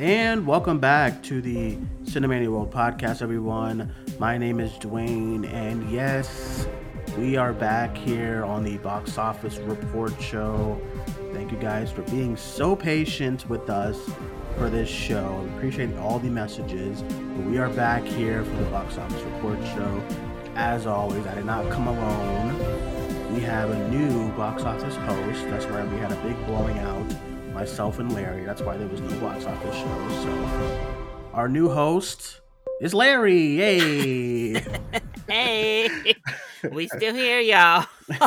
And welcome back to the Cinemania World podcast, everyone. My name is Dwayne, and yes, we are back here on the box office report show. Thank you guys for being so patient with us for this show. Appreciate all the messages. But we are back here for the box office report show. As always, I did not come alone. We have a new box office host. That's why we had a big blowing out. Myself and Larry. That's why there was no box office show. So, our new host is Larry. Hey. hey, we still here, y'all.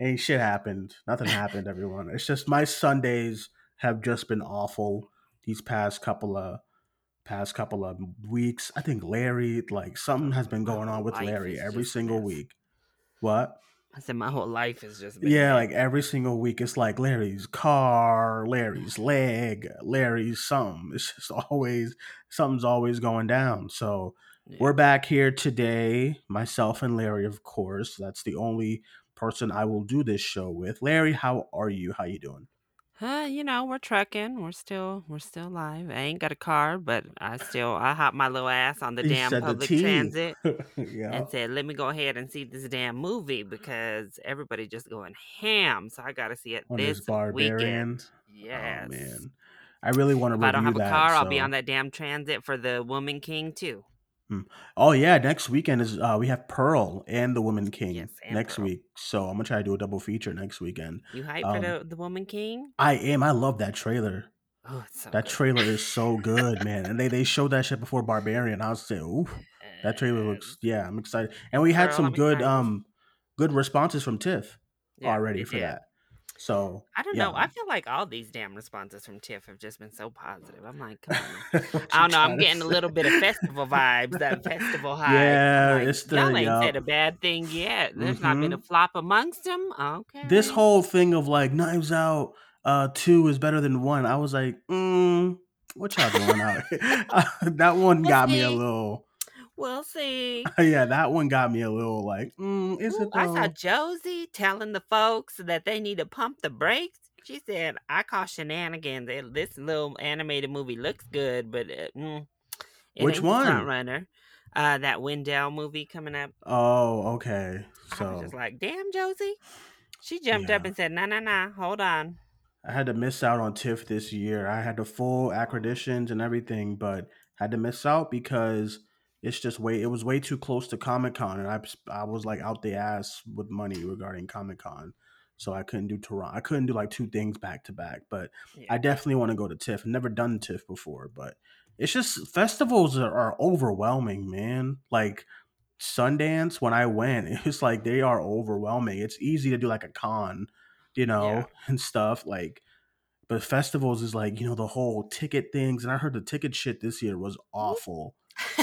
Ain't shit happened. Nothing happened, everyone. It's just my Sundays have just been awful these past couple of past couple of weeks. I think Larry, like something has been going on with Larry every single week. What? I said my whole life is just Yeah, like every single week, it's like Larry's car, Larry's leg, Larry's something. It's just always something's always going down. So Yeah. we're back here today, myself and Larry, of course. That's the only person I will do this show with. Larry, how are you? How you doing? Uh, you know, we're trucking. We're still we're still alive. I ain't got a car, but I still I hop my little ass on the You damn said the public T. transit yeah. and said, "Let me go ahead and see this damn movie because everybody just going ham, so I got to see it On this this barbarian. weekend." Oh Yes. man. I really want to If I don't review have a that. car, I'll be so- on that damn transit for the Woman King too. Oh yeah, next weekend is uh we have Pearl and the Woman King Yes, and next Pearl. week. So I'm gonna try to do a double feature next weekend. You hype Um, for the the Woman King? I am. I love that trailer. Oh, it's so That good. trailer is so good, man. And they, they showed that shit before Barbarian. I was saying, ooh, that trailer And- looks yeah, I'm excited. And we had Girl, some I'm good excited. um good responses from Tiff Yeah, already we for did. that. So I don't yeah. know. I feel like all these damn responses from Tiff have just been so positive. I'm like, come on. I don't know. I'm getting a little bit of festival vibes. That festival. I'm Yeah, like, it's the- y'all ain't said a bad thing yet. There's not been a Mhm. flop amongst them. Okay. This whole thing of like Knives Out uh two is better than one. I was like, mm, what y'all doing out that one got me a little We'll see. yeah, that one got me a little like, mm, is Ooh, it I saw? Josie telling the folks that they need to pump the brakes. She said, "I call shenanigans. It- This little animated movie looks good, but uh, mm, it Which the front one? runner. Uh, that Wendell movie coming up. Oh, okay. I was So just like, damn, Josie. She jumped up and said, nah, nah, nah, hold on. I had to miss out on TIFF this year. I had the full accreditations and everything, but had to miss out because it's just way it was way too close to Comic Con, and I I was like out the ass with money regarding Comic Con, so I couldn't do Toronto. I couldn't do like two things back to back. But Yeah. I definitely want to go to TIFF. I've never done TIFF before, but it's just festivals are, are overwhelming, man. Like Sundance, when I went, it was like they are overwhelming. It's easy to do like a con, you know, Yeah. and stuff like. But festivals is like you know the whole ticket things, and I heard the ticket shit this year was awful.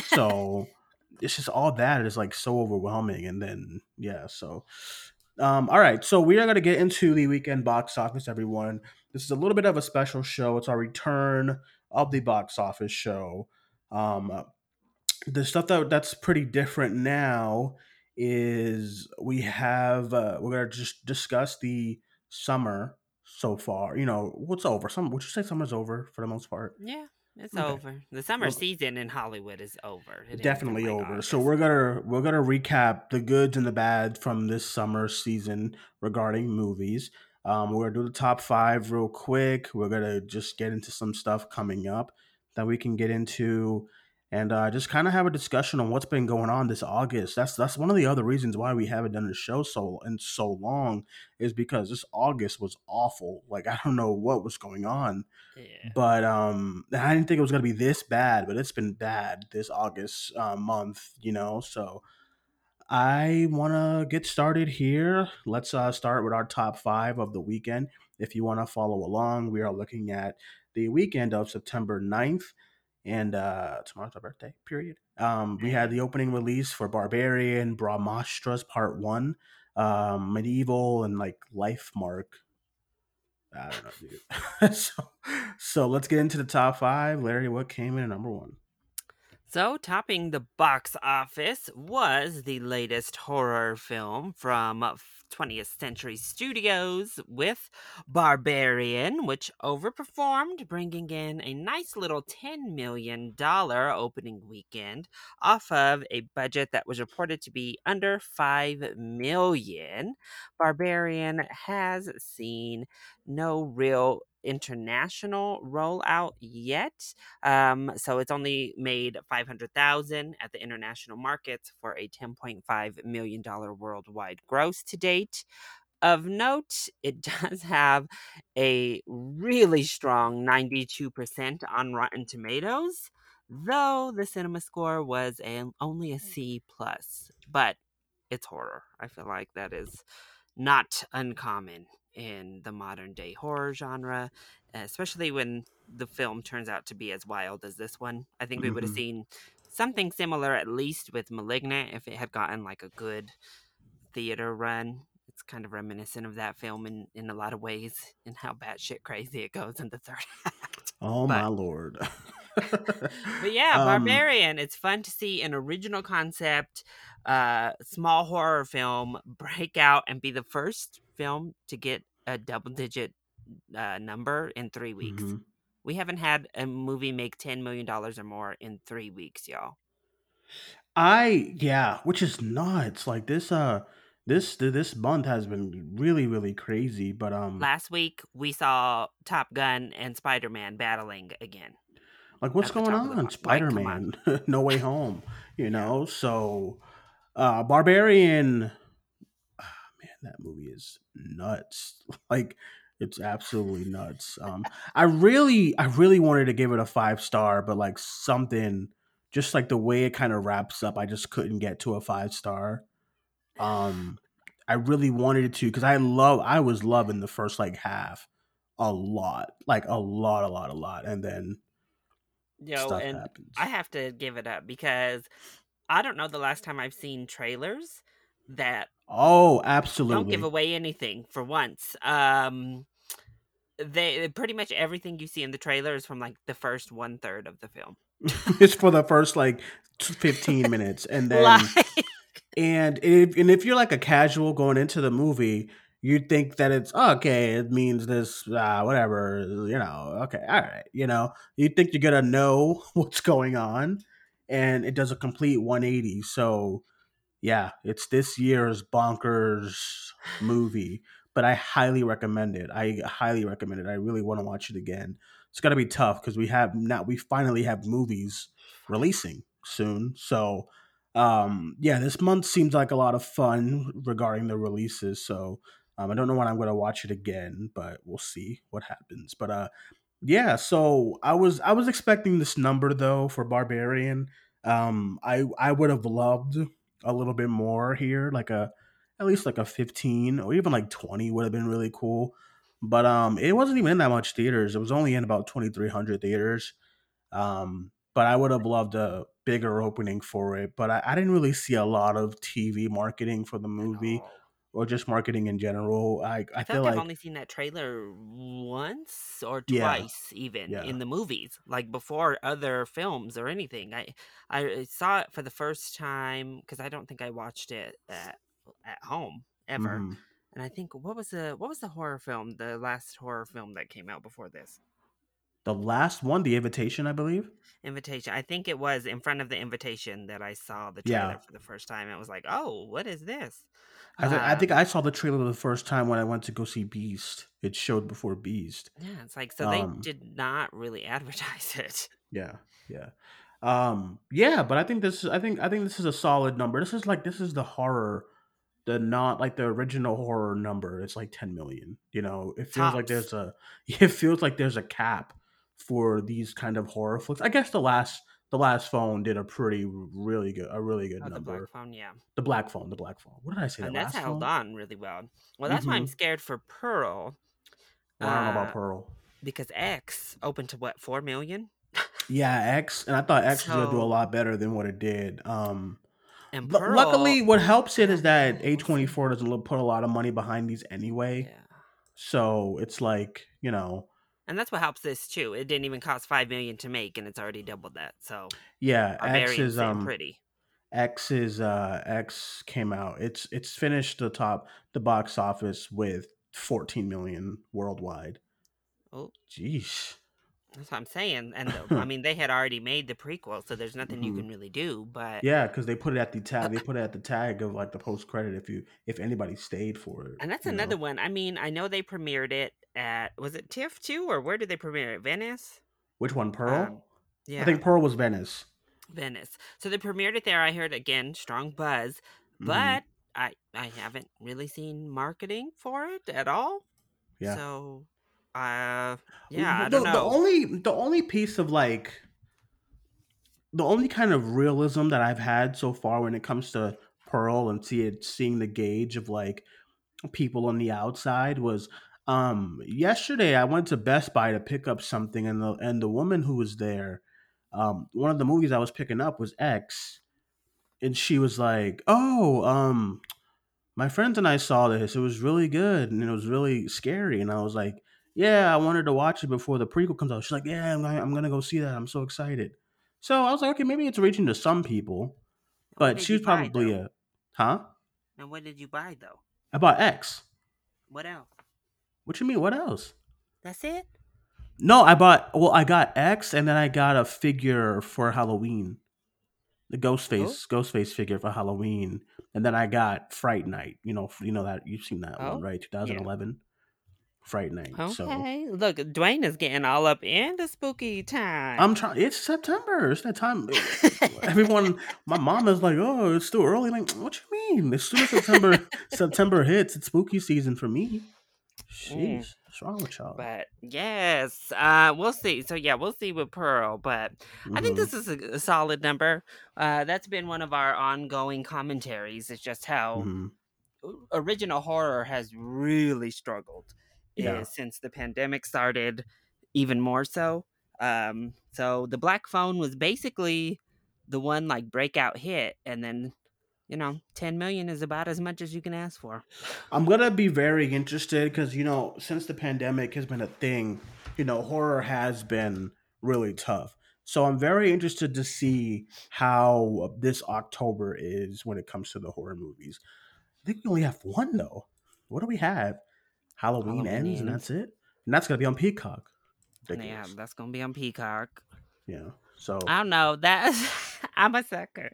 So it's just all that is like so overwhelming, and then yeah, so um, all right, so we are going to get into the weekend box office, everyone. This is a little bit of a special show. It's our return of the box office show. Um, uh, the stuff that that's pretty different now is we have uh, we're going to just discuss the summer so far. You know what's over. Some would you say summer's over for the most part? yeah, it's Okay. over. The summer Well- season in Hollywood is over. It definitely like, over. So we're gonna we're gonna recap the goods and the bad from this summer season regarding movies. Um, we're gonna do the top five real quick. We're gonna just get into some stuff coming up that we can get into, and uh, just kind of have a discussion on what's been going on this August. That's that's one of the other reasons why we haven't done the show so in so long is because this August was awful. Like I don't know what was going on Yeah. but um i didn't think it was going to be this bad but it's been bad this august uh, month you know so i want to get started here let's uh, start with our top five of the weekend if you want to follow along we are looking at the weekend of september 9th and uh tomorrow's my birthday period um we had the opening release for barbarian brahmastras part one um medieval and like life mark I don't know, dude. so, so let's get into the top five. Larry, what came in at number one? So, topping the box office was the latest horror film from 20th Century Studios with Barbarian, which overperformed, bringing in a nice little $10 million opening weekend off of a budget that was reported to be under 5 million. Barbarian has seen no real international rollout yet. Um, so it's only made 500,000 at the international markets for a 10.5 million dollar worldwide gross to date. Of note, it does have a really strong 92% on Rotten Tomatoes, though the cinema score was a, only a C plus. But it's horror. I feel like that is not uncommon in the modern day horror genre, especially when the film turns out to be as wild as this one. I think we would have Mhm. seen something similar at least with Malignant if it had gotten like a good theater run. It's kind of reminiscent of that film in, in a lot of ways and how batshit crazy it goes in the third act. Oh But- my lord. But yeah, Um, Barbarian. It's fun to see an original concept, uh, small horror film break out and be the first film to get a double digit uh, number in three weeks. mhm. We haven't had a movie make ten million dollars or more in three weeks, y'all. I yeah, which is nuts. Like this uh this this month has been really really crazy, but um Last week we saw Top Gun and Spider Man battling again. like what's at going top of the on? box. Spider-Man, No Way Home, you know? So uh Barbarian ah, man, that movie is nuts. Like it's absolutely nuts. Um I really I really wanted to give it a 5 star, but like something just like the way it kind of wraps up, I just couldn't get to a 5 star. Um I really wanted it to cuz I love I was loving the first like half a lot. Like a lot a lot a lot and then Yo, stuff and happens. I have to give it up because I don't know the last time I've seen trailers that oh, absolutely don't give away anything for once. Um, they pretty much everything you see in the trailer is from like the first one third of the film. it's for the first like 15 minutes and then Like, and if and if you're like a casual going into the movie you think that it's okay it means this uh, whatever you know okay all right you know you think you're gonna know what's going on and it does a complete 180 so yeah it's this year's bonkers movie but i highly recommend it. I highly recommend it. I really want to watch it again. It's gonna be tough because we have now we finally have movies releasing soon so um yeah this month seems like a lot of fun regarding the releases so um, i don't know when i'm to watch it again but we'll see what happens. But uh yeah so i was i was expecting this number though for barbarian. Um i i would have loved a little bit more here like a at least like a 15 or even like 20 would have been really cool. But um it wasn't even in that much theaters. It was only in about 2300 theaters. Um but i would have loved a bigger opening for it but i, I didn't really see a lot of tv marketing for the movie. Or just marketing in general i, I, I feel like I've only seen that trailer once or Yeah. twice, even Yeah. in the movies, like before other films or anything. I I saw it for the first time because I don't think I watched it at at home ever. mhm. And I think what was the what was the horror film, the last horror film that came out before this? the last one the invitation i believe Invitation. I think it was in front of the invitation that I saw the Yeah. trailer for the first time. It was like, oh, what is this? I, th- I think Um, I saw the trailer the first time when I went to go see Beast. It showed before Beast. yeah, it's like so um, they did not really advertise it. Yeah, yeah, um, yeah. But I think this. I think I think this is a solid number. This is like this is the horror, the not like the original horror number. It's like ten million. You know, it feels like there's a. It feels like there's a cap for these kind of horror flicks. I guess the last the last phone did a pretty really good a really good Oh, the black phone, yeah. the black phone, the black phone. What did I say? and that's held phone? on really well. Well, that's why I'm Mhm. scared for Pearl Well, I don't know uh, about Pearl. because X opened to what four million, Yeah, X, and I thought X was gonna do a lot better than what it did. Um, and Pearl. luckily, what helps it is that A twenty four doesn't put a lot of money behind these anyway. yeah, So it's like you know, and that's what helps this too. It didn't even cost five million to make, and it's already doubled that. So yeah, X is um, pretty. X's uh X came out. It's it's finished the top the box office with 14 million worldwide. Oh, Jeez. That's what I'm saying. And the, I mean, they had already made the prequel, so there's nothing you Mhm. can really do. But Yeah, because they put it at the tag. They put it at the tag of like the post credit if you if anybody stayed for it. and that's another know? one. I mean, I know they premiered it at was it TIFF too, or where did they premiere it? Venice. Which one, Pearl? Um, Yeah, I think Pearl was Venice. Venice. So they premiered it there. I heard again strong buzz, Mhm. but I I haven't really seen marketing for it at all. Yeah. So, uh, yeah, I the, the only the only piece of like the only kind of realism that I've had so far when it comes to Pearl and see it seeing the gauge of like people on the outside was um yesterday I went to Best Buy to pick up something and the and the woman who was there um one of the movies I was picking up was X and she was like oh um my friends and I saw this. It was really good and it was really scary. And I was like yeah I wanted to watch it before the prequel comes out she's like yeah I'm gonna, I'm gonna go see that I'm so excited so I was like okay maybe it's reaching to some people but she was you buy, probably a huh And what did you buy though? I bought X What else? what you mean what else That's it. No, I bought. Well, I got X, and then I got a figure for Halloween, the Ghostface Ghostface figure for Halloween, and then I got Fright Night. You know, you know that you've seen that Oh, one, right? 2011, Fright Night. So Okay. Look, Dwayne is getting all up in the spooky time. I'm trying. It's September. It's that time. Everyone, my mom is like, "Oh, it's still early." Like, what you mean? As soon as September September hits, it's spooky season for me. Sheesh, what's wrong with y'all? But yes, uh, we'll see. So yeah, we'll see with Pearl. But I think Mhm. this is a, a solid number. Uh, that's been one of our ongoing commentaries. It's just how Mhm. original horror has really struggled Yeah. uh, since the pandemic started, even more so. Um, so the Black Phone was basically the one like breakout hit, and then you know, ten million is about as much as you can ask for. I'm gonna be very interested because you know, since the pandemic has been a thing, you know, horror has been really tough. So I'm very interested to see how this October is when it comes to the horror movies. I think we only have one though. What do we have? Halloween, Halloween ends, and that's it. And that's gonna be on Peacock. Yeah, that's gonna be on Peacock. Yeah. So I don't know. That I'm a sucker.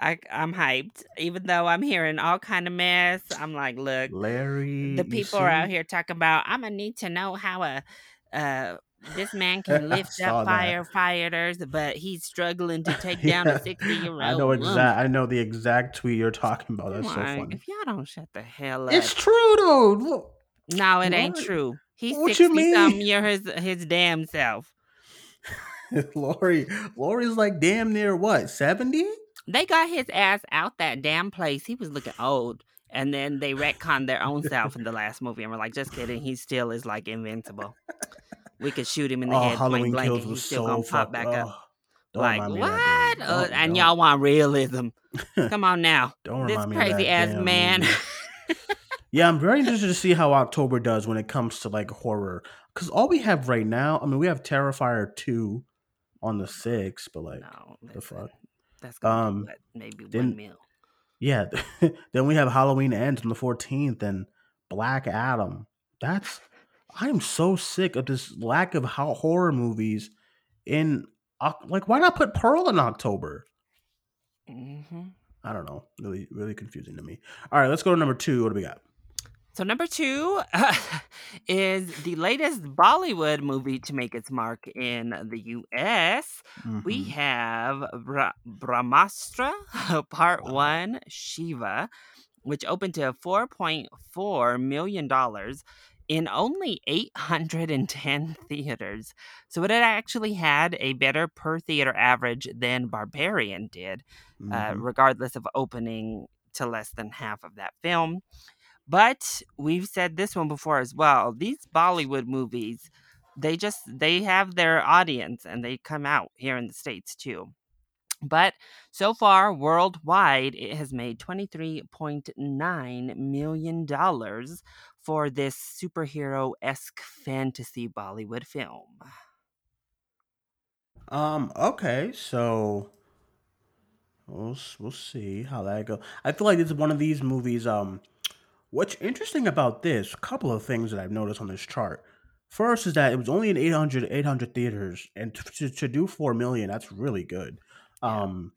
I I'm hyped. Even though I'm hearing all kind of mess, I'm like, look, Larry, the people are out here talking about. I'm gonna need to know how a uh this man can lift up that. firefighters, but he's struggling to take down a 60 year old. I know exact. I know the exact tweet you're talking about. That's so funny. if y'all don't shut the hell up, It's true though. Look. No, it ain't true. He's What you sixty something mean? year his his damn self. Laurie, Laurie's like damn near what seventy? They got his ass out that damn place. He was looking old. And then they retconned their own self in the last movie and we're like, just kidding. He still is like invincible. We could shoot him in the Oh, head, Halloween blank blank, and he's still so gonna pop back Oh, up. don't Like what? of that damn- Uh, and y'all want realism? Come on now, Don't this remind me of crazy ass man. Yeah, I'm very interested to see how October does when it comes to like horror. Because all we have right now, I mean, we have Terrifier two on the sixth, but like, no, the fuck? That's gonna Um, what, maybe then- one mil. yeah. then we have Halloween ends on the 14th and Black Adam. That's I am so sick of this lack of how horror movies in like why not put Pearl in October? hmm I don't know. Really, really confusing to me. All right, let's go to number two. What do we got? So number two is the latest Bollywood movie to make its mark in the U.S. We Mhm. have Bra- Brahmastra Part Wow. One Shiva, which opened to four point four million dollars in only eight hundred and ten theaters. So it actually had a better per theater average than Barbarian did uh, Mhm. regardless of opening to less than half of that film. But we've said this one before as well. These Bollywood movies, they just they have their audience and they come out here in the states too. But so far worldwide, it has made twenty three point nine million dollars for this superhero esque fantasy Bollywood film. Um. Okay. So, We'll we'll see how that goes. I feel like it's one of these movies. Um, what's interesting about this? A couple of things that I've noticed on this chart. First is that it was only in 800, 800 theaters, and to, to do four million, that's really good. Um,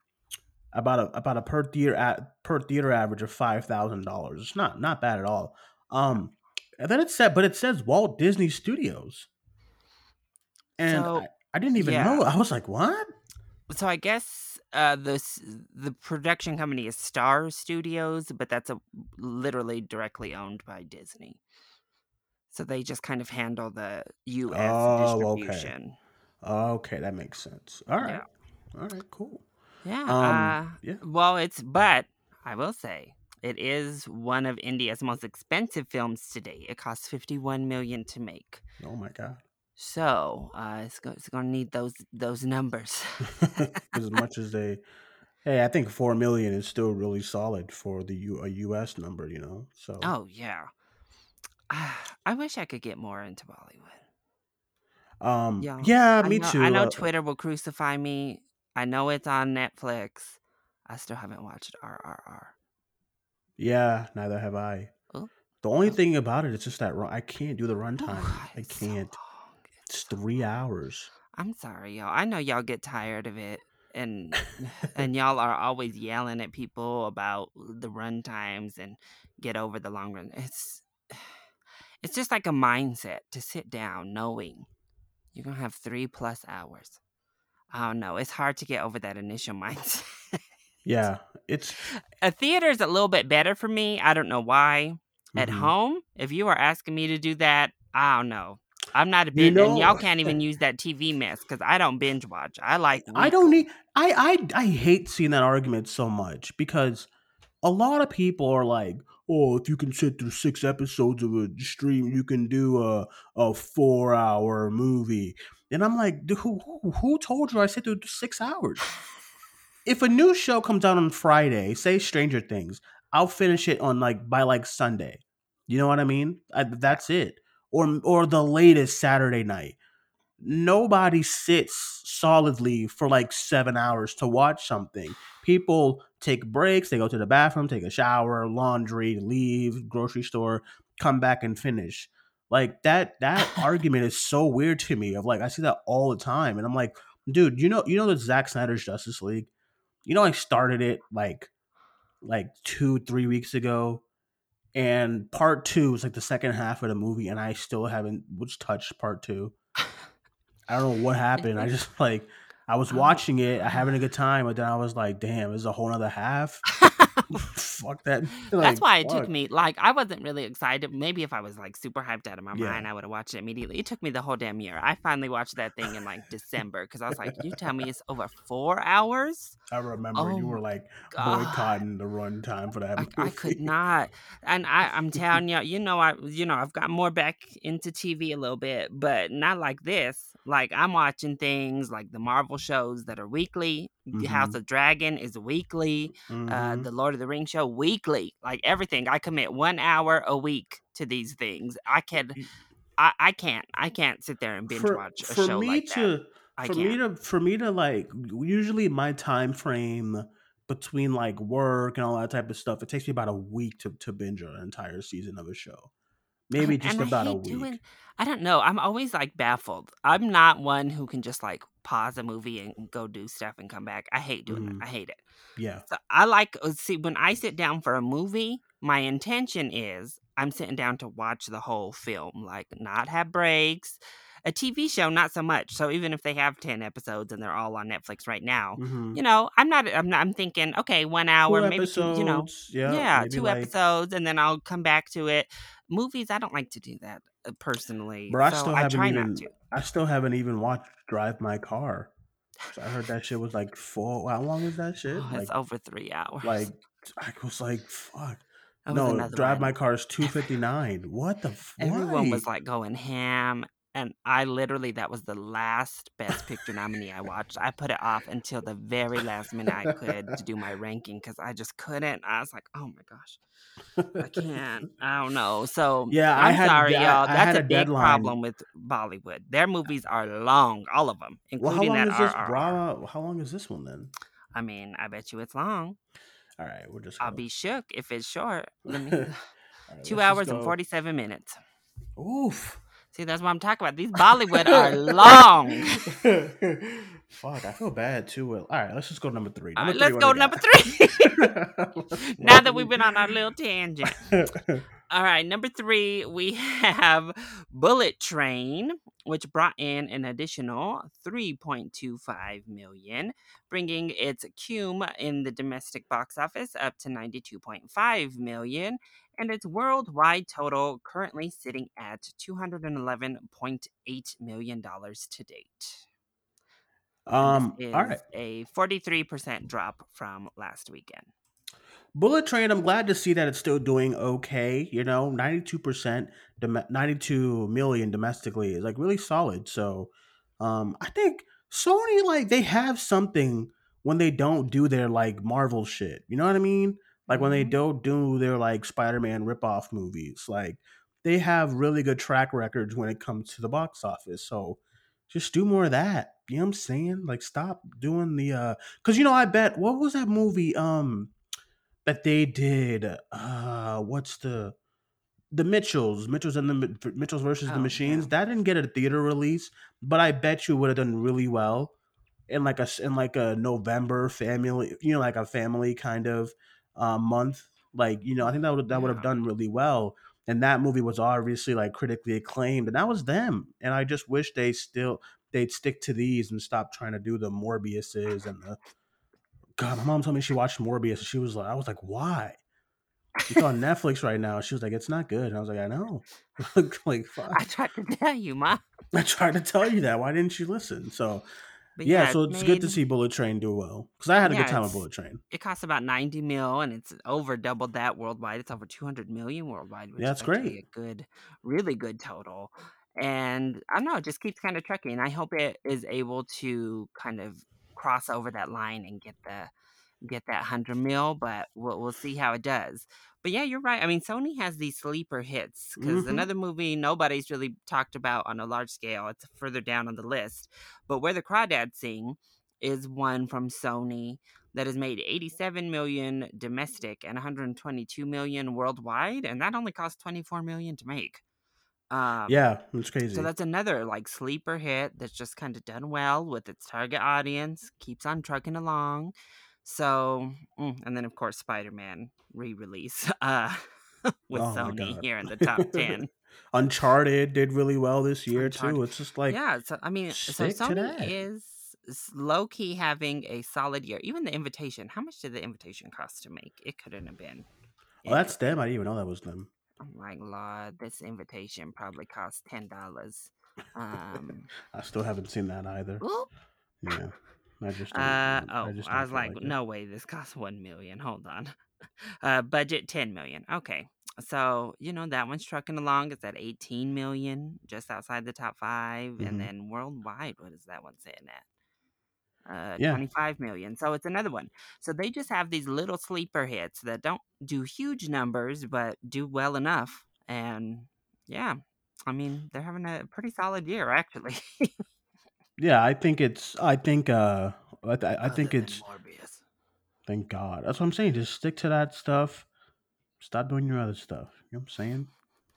about a about a per theater at per theater average of five thousand dollars. It's not not bad at all. Um, and then it said, but it says Walt Disney Studios, and So, I, I didn't even yeah. know. I was like, what? So I guess uh, the the production company is Star Studios, but that's a literally directly owned by Disney. So they just kind of handle the U.S. Oh, okay. distribution. Okay, that makes sense. All right, Yeah. all right, cool. Yeah. Um, uh, yeah. Well, it's but I will say it is one of India's most expensive films today. It costs fifty-one million to make. Oh my god. So uh, it's, go- it's going to need those those numbers. as much as they, hey, I think four million is still really solid for the U, a U.S. number, you know. So oh yeah. I wish I could get more into Bollywood. um, Yeah, yeah, I me know, too. I know uh, Twitter will crucify me. I know it's on Netflix. I still haven't watched RRR. yeah, neither have I. Oh, The only oh. thing about it is just that run- I can't do the Ooh, runtime. I it's so can't. It's three hours. I'm sorry, y'all. I know y'all get tired of it, and and y'all are always yelling at people about the run times and get over the long run. It's it's just like a mindset to sit down knowing you're gonna have three plus hours. I don't know. It's hard to get over that initial mindset. Yeah, it's a theater is a little bit better for me. I don't know why. At mhm. home, if you are asking me to do that, I don't know. I'm not a You binge, and y'all can't even eh, use that TV mess because I don't binge watch. I like I don't need. I I I hate seeing that argument so much because a lot of people are like, "Oh, if you can sit through six episodes of a stream, you can do a a four hour movie." And I'm like, who who, who told you I sit through six hours? If a new show comes out on Friday, say Stranger Things, I'll finish it on like by like Sunday. You know what I mean? I, that's it. Or or the latest Saturday night nobody sits solidly for like seven hours to watch something. People take breaks, they go to the bathroom, take a shower, laundry, leave, grocery store, come back and finish. Like that that argument is so weird to me. Of like I see that all the time, and I'm like, dude, you know, you know the Zack Snyder's Justice League. You know, I started it like like two, three weeks ago, and part two is like the second half of the movie, and I still haven't which touched part two. I don't know what happened. I just like I was Oh, watching it, I having a good time, but then I was like, damn, this is a whole other half. fuck that. That's why it took me like I wasn't really excited. Maybe if I was like super hyped out of my Yeah. mind, I would have watched it immediately. It took me the whole damn year. I finally watched that thing in like December because I was like, "You tell me it's over four hours? I remember Oh you were my like god!" boycotting the runtime for that I. I could not, and I I'm telling you, you know I you know I've got more back into TV a little bit, but not like this. Like I'm watching things like the Marvel shows that are weekly. The House of Dragon is weekly. uh, Mhm. the Lord of the Rings show weekly. Like everything, I commit one hour a week to these things. I can, I, I can't, I can't sit there and binge for watch a for show me like that. to I for me can't. to for me to like usually my time frame between like work and all that type of stuff it takes me about a week to, to binge an entire season of a show maybe just and about a week doing. I don't know. I'm always like baffled. I'm not one who can just like pause a movie and go do stuff and come back. I hate doing Mhm. that. I hate it. yeah So I like uh, see when I sit down for a movie, my intention is I'm sitting down to watch the whole film, like not have breaks. A TV show, not so much. So even if they have ten episodes and they're all on Netflix right now, hmm you know, I'm not. I'm not. I'm thinking, okay, one two hour, maybe two. You know, yeah yeah, two like episodes, and then I'll come back to it. Movies, I don't like to do that uh, personally, bro i so still I haven't even to. i still haven't even watched drive my car 'Cause i heard that shit was like four how long is that shit Oh, like it's over three hours. like i was like fuck no drive my car is 259 what the f- Everyone was like going ham. And I literally, that was the last Best Picture nominee I watched. I put it off until the very last minute I could to do my ranking because I just couldn't. I was like, oh my gosh, I can't. I don't know. So yeah i I'm had sorry, I, y'all. I That's a a big deadline problem with Bollywood. Their movies are long, all of them, including Well, how long that is this RRR. bra? How long is this one then? I mean, I bet you it's long. All right, we're just. I'll be shook if it's short. Let me. right, Two hours and forty-seven minutes. Oof. See, that's what I'm talking about. These Bollywood are long. Fuck, I feel bad too. All right, let's just go number three. Number uh, three let's go number three. now that we've been on our little tangent. All right, number three, we have Bullet Train, which brought in an additional 3.25 million, bringing its cum in the domestic box office up to 92.5 million, and its worldwide total currently sitting at 211.8 million dollars to date. Um, all right, a 43% drop from last weekend. Bullet Train, I'm glad to see that it's still doing okay. You know, 92%, 92 million domestically is like really solid. So, um, I think Sony, like, they have something when they don't do their like Marvel shit. You know what I mean? Like, when they mm-hmm. don't do their like Spider Man ripoff movies. Like, they have really good track records when it comes to the box office. So, just do more of that. You know what I'm saying? Like, stop doing the, uh, cause you know, I bet, what was that movie? Um, that they did. Uh, what's the the Mitchells, Mitchells and the Mitchells versus oh, the Machines. Yeah. That didn't get a theater release, but I bet you would have done really well in like a in like a November family, you know, like a family kind of uh, month. Like you know, I think that would that would have done really well. And that movie was obviously like critically acclaimed, and that was them. And I just wish they still they'd stick to these and stop trying to do the Morbiuses and the God, my mom told me she watched Morbius. She was like, I was like, why? It's on Netflix right now. She was like, it's not good. And I was like, I know. like, fuck. I tried to tell you, mom. I tried to tell you that. Why didn't you listen? So, yeah, yeah, so it's made, good to see Bullet Train do well because I had a yeah, good time with Bullet Train. It costs about ninety mil, and it's over doubled that worldwide. It's over two hundred million worldwide. yeah, that's great. A good, really good total. And I don't know, it just keeps kind of trucking. I hope it is able to kind of cross over that line and get the get that hundred mil, but we'll we'll see how it does. But yeah, you're right. I mean, Sony has these sleeper hits because mm-hmm. another movie nobody's really talked about on a large scale. It's further down on the list, but Where the Crawdads Sing is one from Sony that has made 87 million domestic and 122 million worldwide, and that only cost 24 million to make. Um, yeah, it's crazy. So that's another like sleeper hit that's just kind of done well with its target audience, keeps on trucking along. So, mm, and then of course Spider Man re release uh, with oh Sony here in the top 10. Uncharted did really well this year Uncharted. too. It's just like, yeah, so, I mean, so Sony is low key having a solid year. Even the invitation, how much did the invitation cost to make? It couldn't have been. Oh, that's them. I didn't even know that was them. I'm like, Lord, this invitation probably cost ten dollars. Um, I still haven't seen that either. Oop. Yeah, I just. Uh, oh, I, just I was like, like no way, this costs one million. Hold on, uh, budget ten million. Okay, so you know that one's trucking along. It's at eighteen million, just outside the top 5 mm-hmm. and then worldwide, what is that one sitting at? uh, yeah. 25 million. So it's another one. So they just have these little sleeper hits that don't do huge numbers, but do well enough. And yeah, I mean, they're having a pretty solid year, actually. yeah, I think it's, I think, uh, I, th- I think it's, Morbius. thank God. That's what I'm saying. Just stick to that stuff. Stop doing your other stuff. You know what I'm saying?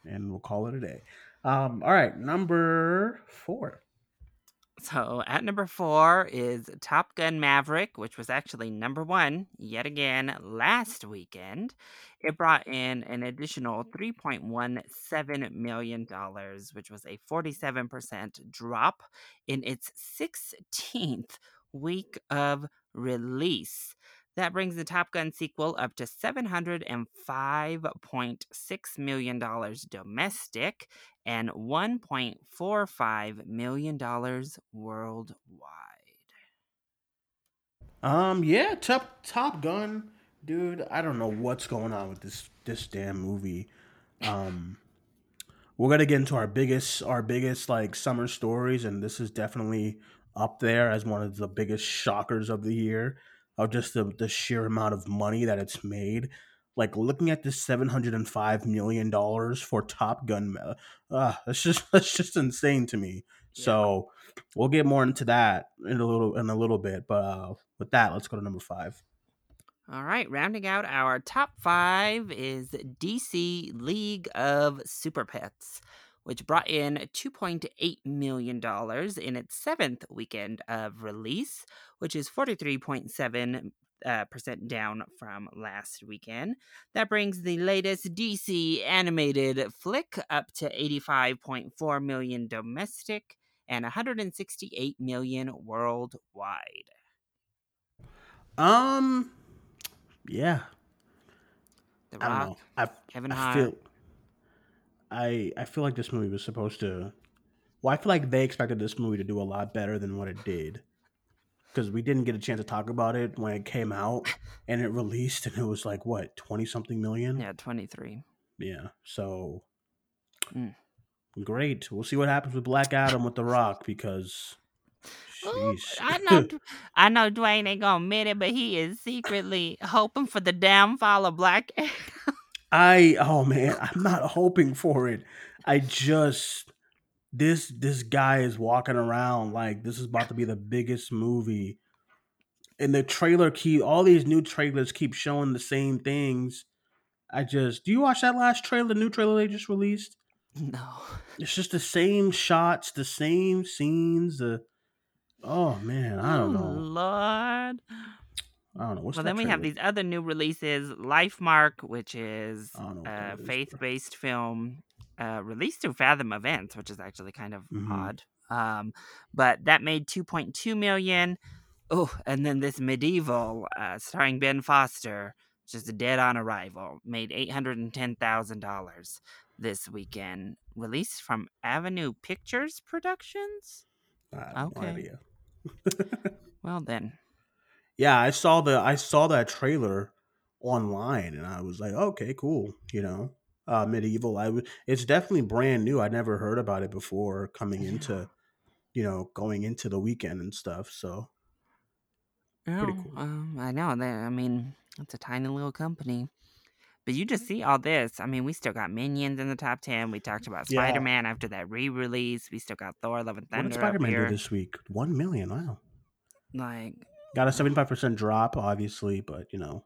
And we'll call it a day. Um, all right, number four. So at number four is Top Gun Maverick, which was actually number one yet again last weekend. It brought in an additional $3.17 million, which was a 47% drop in its 16th week of release. That brings the Top Gun sequel up to $705.6 million domestic and $1.45 million worldwide. Um, yeah, Top Top Gun, dude. I don't know what's going on with this this damn movie. Um, we're gonna get into our biggest our biggest like summer stories, and this is definitely up there as one of the biggest shockers of the year of just the, the sheer amount of money that it's made. like looking at this seven hundred and five million dollars for Top Gun, uh, that's just that's just insane to me. Yeah. So we'll get more into that in a little in a little bit. But uh, with that, let's go to number five. All right, rounding out our top five is DC League of Super Pets, which brought in $2.8 million in its seventh weekend of release, which is 43.7 uh, percent down from last weekend. That brings the latest DC animated flick up to 85.4 million domestic and 168 million worldwide. Um, yeah, The I don't know. I Kevin I Hart. feel I I feel like this movie was supposed to. Well, I feel like they expected this movie to do a lot better than what it did, because we didn't get a chance to talk about it when it came out and it released, and it was like what twenty something million. Yeah, 23. Yeah. So Mm. great. We'll see what happens with Black Adam with The Rock because. Ooh, I know, I know Dwayne ain't gonna admit it, but he is secretly hoping for the downfall of Black Adam. I oh man, I'm not hoping for it. I just this this guy is walking around like this is about to be the biggest movie. And the trailer keep all these new trailers keep showing the same things. I just do you watch that last trailer, the new trailer they just released? No. It's just the same shots, the same scenes, the oh man, I don't Oh, know. Lord. I don't know. What's well, then we have these other new releases Life Mark, which is I don't know what a that is, bro. faith based film uh, released through Fathom Events, which is actually kind of Mhm. odd. Um, but that made 2.2 million. Oh, and then this medieval uh, starring Ben Foster, which is Dead on Arrival, made $810,000 this weekend. Released from Avenue Pictures Productions? Okay. Well, then. yeah, I saw the I saw that trailer online and I was like, okay, cool. You know, uh, medieval. I w- it's definitely brand new. I never heard about it before coming Yeah. into, you know, going into the weekend and stuff. So Pretty Oh, cool. Um, I know that. I mean, it's a tiny little company, but you just see all this. I mean, we still got Minions in the top ten. We talked about Yeah. Spider Man after that re-release. We still got Thor: Love and what Thunder did up Spider Man do this week? One million. Wow. Like, Got a seventy five percent drop, obviously, but you know,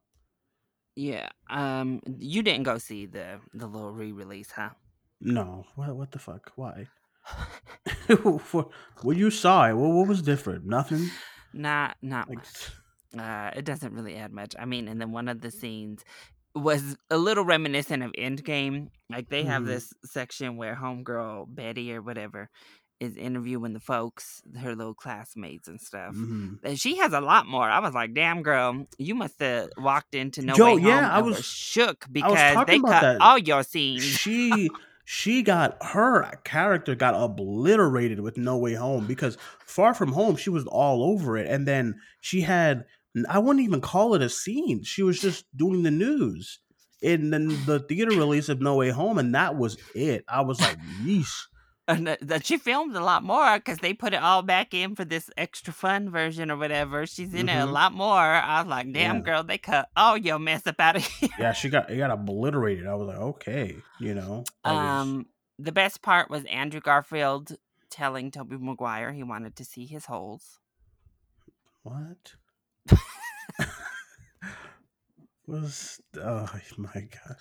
yeah. Um, you didn't go see the the little re-release, huh? no. What what the fuck? Why? what what you saw it? What what was different? Nothing. not not Like much. Uh, it doesn't really add much. I mean, and then one of the scenes was a little reminiscent of Endgame. Like they have Mhm. this section where homegirl Betty or whatever is interviewing the folks, her little classmates and stuff. mhm. And she has a lot more. I was like, "Damn, girl, you must have walked into No Way yeah, Home I and were was- shook because talking they cut that. all your scenes." she she got her character got obliterated with No Way Home because Far From Home she was all over it, and then she had I wouldn't even call it a scene. She was just doing the news. And then the theater release of No Way Home, and that was it. I was like, yeesh. And that, that she filmed a lot more because they put it all back in for this extra fun version or whatever. She's in it a Mhm. lot more. I was like, damn, Yeah. girl, they cut all your mess up out of here. Yeah, she got it got obliterated. I was like, okay, you know. Was- Um, the best part was Andrew Garfield telling Tobey Maguire he wanted to see his holes. what? was oh my god.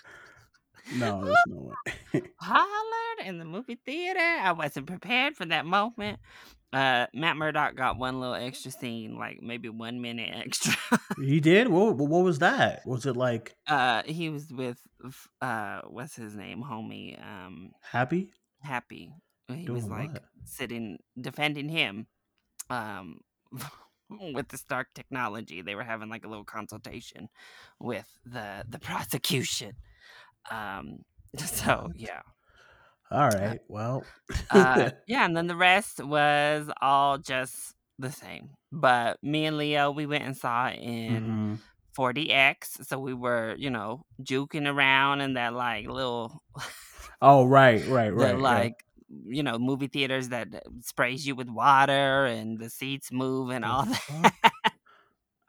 No, there's no way. Hollered in the movie theater. I wasn't prepared for that moment. Uh, Matt Murdock got one little extra scene, like maybe one minute extra. He did. What? What was that? Was it like uh, he was with uh, what's his name, homie? Um, happy? Happy. He Doing was like what? sitting defending him. Um. with the Stark technology, they were having like a little consultation with the the prosecution. Um, so yeah, All right. Well. uh, yeah, and then the rest was all just the same. But me and Leo, we went and saw in Mhm. 4DX, so we were, you know, juking around in that like little, Oh right, right, right. yeah. like you know, movie theaters that sprays you with water and the seats move and all that.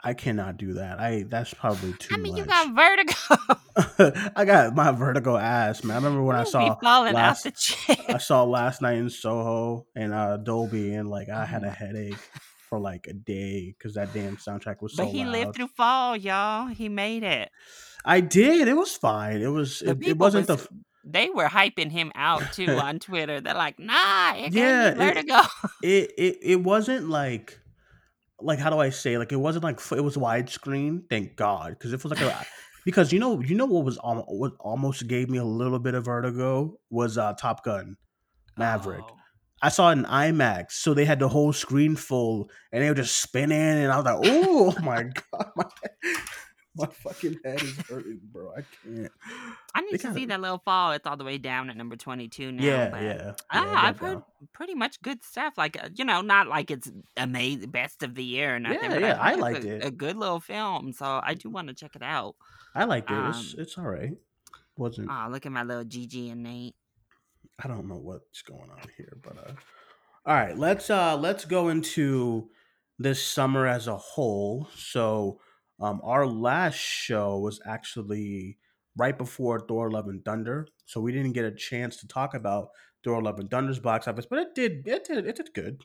I cannot do that. I that's probably too I mean, much. you got vertigo. I got my vertigo ass, man. I remember when I saw falling last, off the chair. I saw last night in Soho and uh, Dolby, and like I had a Uh-huh. headache for like a day because that damn soundtrack was so. But he loud. lived through fall, y'all. He made it. I did. It was fine. It was. It, it wasn't was the. they were hyping him out too on Twitter. They're like, nah, it Yeah, vertigo. It it it wasn't like. Like how do I say? Like it wasn't like it was widescreen. Thank God, because it was like a, because you know you know what was al- what almost gave me a little bit of vertigo was uh Top Gun, Maverick. Oh. I saw it in IMAX, so they had the whole screen full, and they were just spinning, and I was like, "Oh my god, my my fucking head is hurting, bro. I can't." I They need to gotta- see that little fall. It's all the way down at number 22 now. yeah, but- yeah, Ah, yeah, I've heard down. pretty much good stuff. Like uh, you know, not like it's amazing, best of the year or nothing. Yeah, yeah, I it's liked a, it. A good little film, so I do want to check it out. I liked it. It's um, it's all right. Wasn't Ah, look at my little Gigi and Nate. I don't know what's going on here, but uh all right, let's uh let's go into this summer as a whole. So um our last show was actually right before Thor Love and Thunder. So we didn't get a chance to talk about Thor Love and Thunder's box office, but it did it did it did good.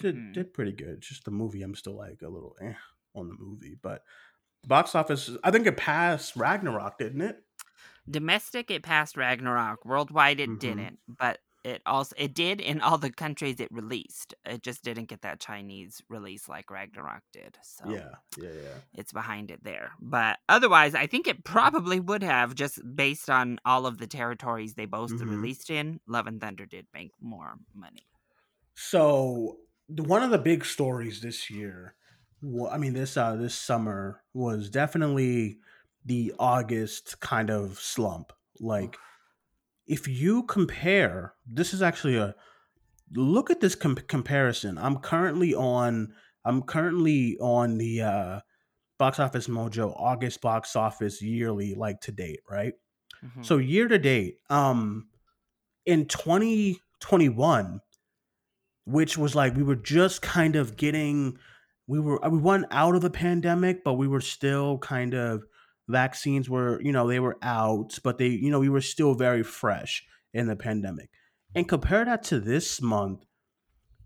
Did Mhm. did pretty good. It's just the movie I'm still like a little eh on the movie, but the box office I think it passed Ragnarok, didn't it? Domestic, it passed Ragnarok. Worldwide, it Mhm. didn't, but it also it did in all the countries it released. It just didn't get that Chinese release like Ragnarok did. So Yeah, yeah, yeah. it's behind it there. But otherwise, I think it probably would have just based on all of the territories they both Mhm. released in. Love and Thunder did make more money. So the- one of the big stories this year, well, I mean this uh this summer was definitely the August kind of slump. Like if you compare, this is actually a look at this com- comparison. I'm currently on I'm currently on the uh box office mojo August box office yearly like to date, right? Mhm. So year to date, um, in 2021, which was like we were just kind of getting, we were we went out of the pandemic, but we were still kind of vaccines were you know they were out, but they you know we were still very fresh in the pandemic. And compare that to this month,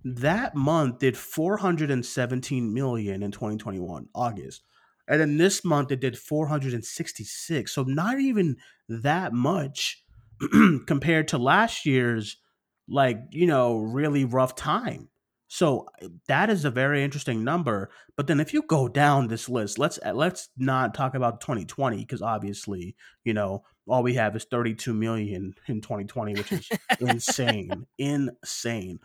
that month did 417 million in 2021 August. And then this month it did 466. So not even that much compared to last year's like, you know, really rough time. So uh, that is a very interesting number. But then if you go down this list, let's uh, let's not talk about 2020 because obviously, you know, all we have is 32 million in 2020, which is insane. insane.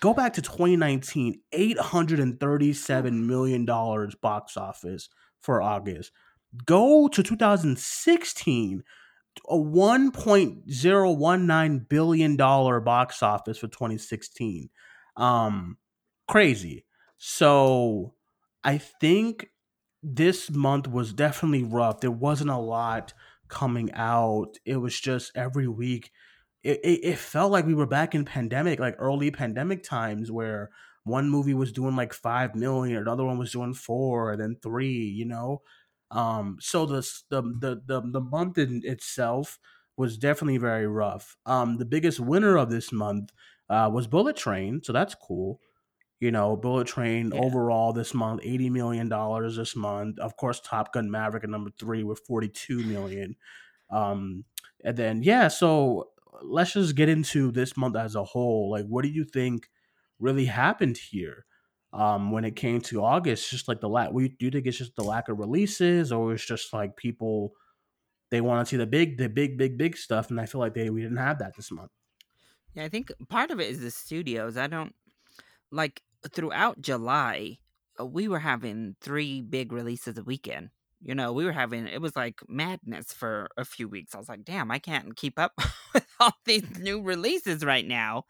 Go back to 2019, 837 million dollars box office for August. Go to 2016, a 1.019 billion dollar box office for 2016. Um crazy. So I think this month was definitely rough. There wasn't a lot coming out. It was just every week. It, it, it felt like we were back in pandemic, like early pandemic times where one movie was doing like five million, another one was doing four, and then three, you know? Um, so the, the the the the month in itself was definitely very rough. Um, the biggest winner of this month uh, was Bullet Train, so that's cool. You know, Bullet Train Yeah. overall this month, eighty million dollars this month. Of course, Top Gun Maverick at number three with forty-two million. Um, and then yeah, so let's just get into this month as a whole. Like, what do you think really happened here? Um, when it came to August, just like the lack, we do you think it's just the lack of releases, or it's just like people they want to see the big, the big, big, big stuff, and I feel like they we didn't have that this month. Yeah, I think part of it is the studios. I don't like throughout July, uh, we were having three big releases a weekend. You know, we were having it was like madness for a few weeks. I was like, damn, I can't keep up with all these new releases right now.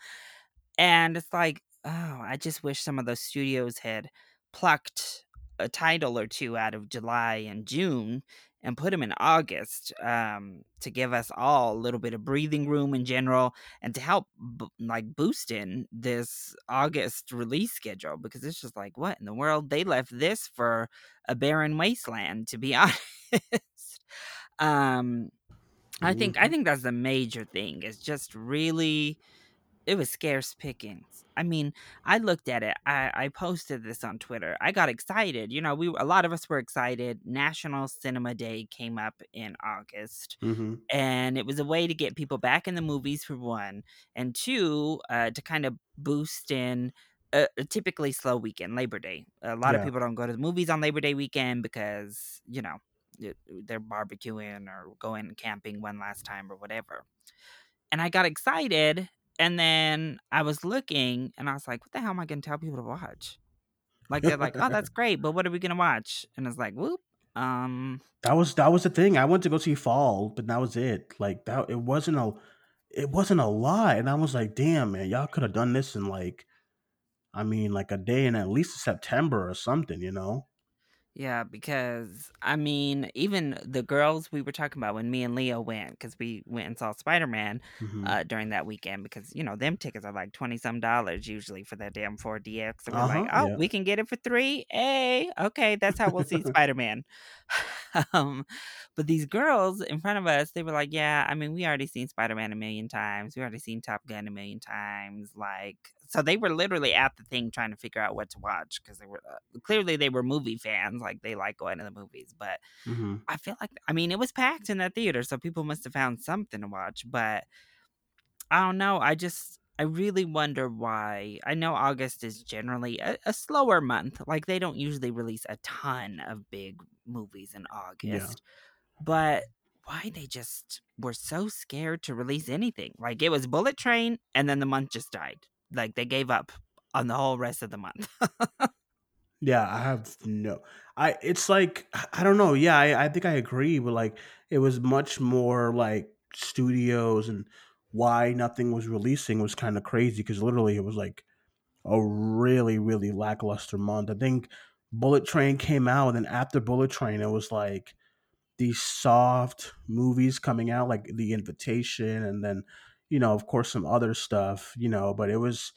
And it's like, oh, I just wish some of those studios had plucked a title or two out of July and June and put them in August um, to give us all a little bit of breathing room in general and to help b- like boost in this August release schedule because it's just like what in the world they left this for a barren wasteland to be honest. um, I think I Mhm. think that's the major thing. It's just really it was scarce pickings. I mean, I looked at it. I, I posted this on Twitter. I got excited. You know, we a lot of us were excited. National Cinema Day came up in August, Mm-hmm. and it was a way to get people back in the movies for one, and two, uh, to kind of boost in a, a typically slow weekend, Labor Day. A lot of people don't go to the movies on Labor Day weekend because you know they're barbecuing or going camping one last time or whatever. And I got excited, and then I was looking, and I was like, "What the hell am I going to tell people to watch?" Like they're like, "Oh, that's great, but what are we going to watch?" And it's like, "Whoop." Um, That was that was the thing. I went to go see Fall, but that was it. Like that, it wasn't a, it wasn't a lot, and I was like, damn, man, y'all could have done this in like, I mean, like a day in at least September or something, you know? Yeah, because I mean, even the girls we were talking about when me and Leo went, because we went and saw Spider Man Mhm. uh, during that weekend, because you know them tickets are like twenty some dollars usually for that damn 4DX. So we're like, Uh-huh, oh, yeah. we can get it for three. Hey, okay, that's how we'll see Spider Man. um, but these girls in front of us, they were like, yeah, I mean, we already seen Spider Man a million times. We already seen Top Gun a million times. Like, so they were literally at the thing trying to figure out what to watch because they were uh, clearly they were movie fans, like they like going to the movies. But Mhm. I feel like I mean it was packed in that theater, so people must have found something to watch. But I don't know. I just I really wonder why. I know August is generally a, a slower month. Like they don't usually release a ton of big movies in August. But why they just were so scared to release anything. Like it was Bullet Train and then the month just died. Like they gave up on the whole rest of the month. Yeah, I have no. I it's like I don't know. Yeah, I, I think I agree. But like, it was much more like studios and why nothing was releasing was kind of crazy because literally it was like a really really lackluster month. I think Bullet Train came out, and then after Bullet Train, it was like these soft movies coming out, like The Invitation, and then you know, of course, some other stuff. You know, but it was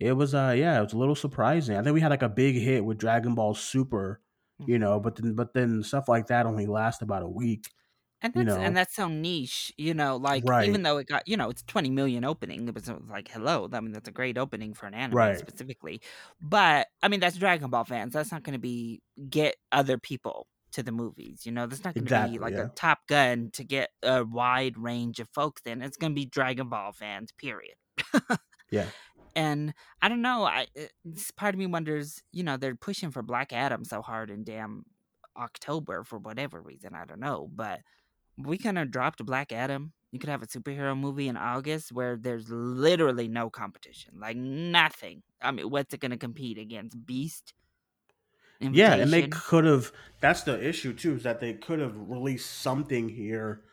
it was uh yeah, it was a little surprising. I think we had like a big hit with Dragon Ball Super, you know, but then but then stuff like that only last about a week, And you that's and that's so niche, you know, like Right. even though it got, you know, it's 20 million opening, it was like hello, I mean that's a great opening for an anime Right. specifically. But I mean that's Dragon Ball fans. That's not going to be get other people to the movies, you know. That's not going to be like yeah. a Top Gun to get a wide range of folks in. It's going to be Dragon Ball fans, period. Yeah. And I don't know, I eh, it's, part of me wonders, you know, they're pushing for Black Adam so hard in damn October for whatever reason, I don't know, but we kind of dropped Black Adam. You could have a superhero movie in August where there's literally no competition, like nothing. I mean, what's it going to compete against? Beast, Yeah, and they could have that's the issue too, is that they could have released something here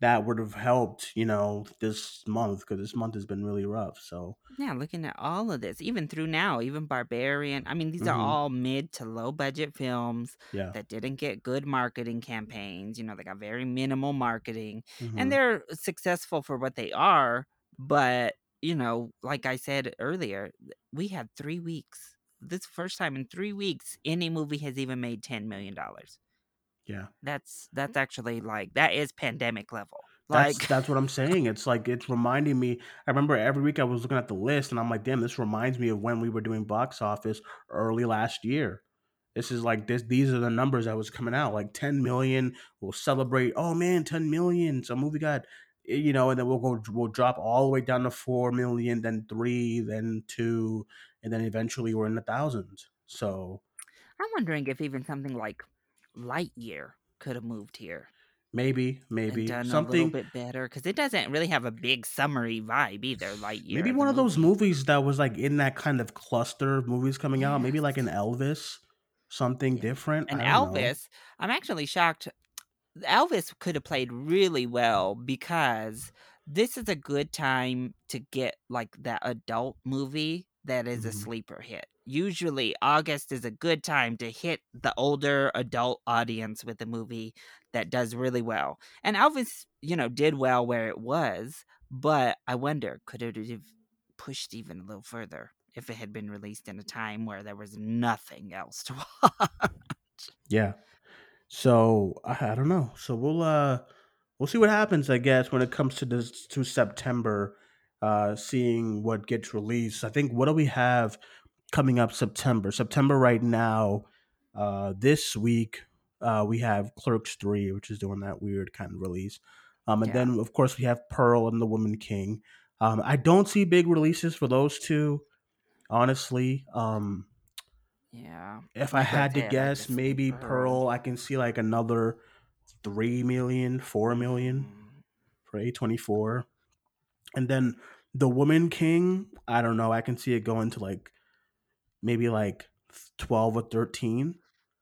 that would have helped, you know, this month because this month has been really rough. So Yeah, looking at all of this, even through now, even Barbarian. I mean, these are Mhm. all mid to low budget films yeah. that didn't get good marketing campaigns. You know, they got very minimal marketing. Mhm. and they're successful for what they are but you know like i said earlier we had three weeks this first time in three weeks any movie has even made 10 million dollars yeah. that's that's actually like that is pandemic level like that's what I'm saying. It's like it's reminding me. I remember every week I was looking at the list, and I'm like, damn, this reminds me of when we were doing box office early last year. This is like this. These are the numbers that was coming out. Like 10 million. We'll celebrate. Oh man, 10 million. Some movie got, eh, you know, and then we'll go. We'll drop all the way down to four million, then three, then two, and then eventually we're in the thousands. So i'm wondering if even something like lightyear could have moved here maybe, maybe something a little bit better because it doesn't really have a big summery vibe either lightyear Maybe one of those movies that was like in that kind of cluster of movies coming out. Maybe like an Elvis, something yeah different. An don't know. elvis i'm actually shocked Elvis could have played really well because this is a good time to get like that adult movie that is a Mhm. sleeper hit. usually August is a good time to hit the older adult audience with a movie that does really well. And Elvis, you know, did well where it was, but I wonder could it have pushed even a little further if it had been released in a time where there was nothing else to watch? Yeah. So I, I don't know. So we'll uh we'll see what happens, I guess, when it comes to this to September, uh, seeing what gets released. I think what do we have coming up September? September right now, uh, this week, uh, we have Clerks 3, which is doing that weird kind of release. Um, and Yeah. then of course we have Pearl and the Woman King. Um, I don't see big releases for those two, honestly. Um, Yeah. if I had to guess, maybe Pearl. I can see like another three million, four million Mm, for A twenty four, and then the Woman King. I don't know. I can see it going to like maybe like twelve or thirteen.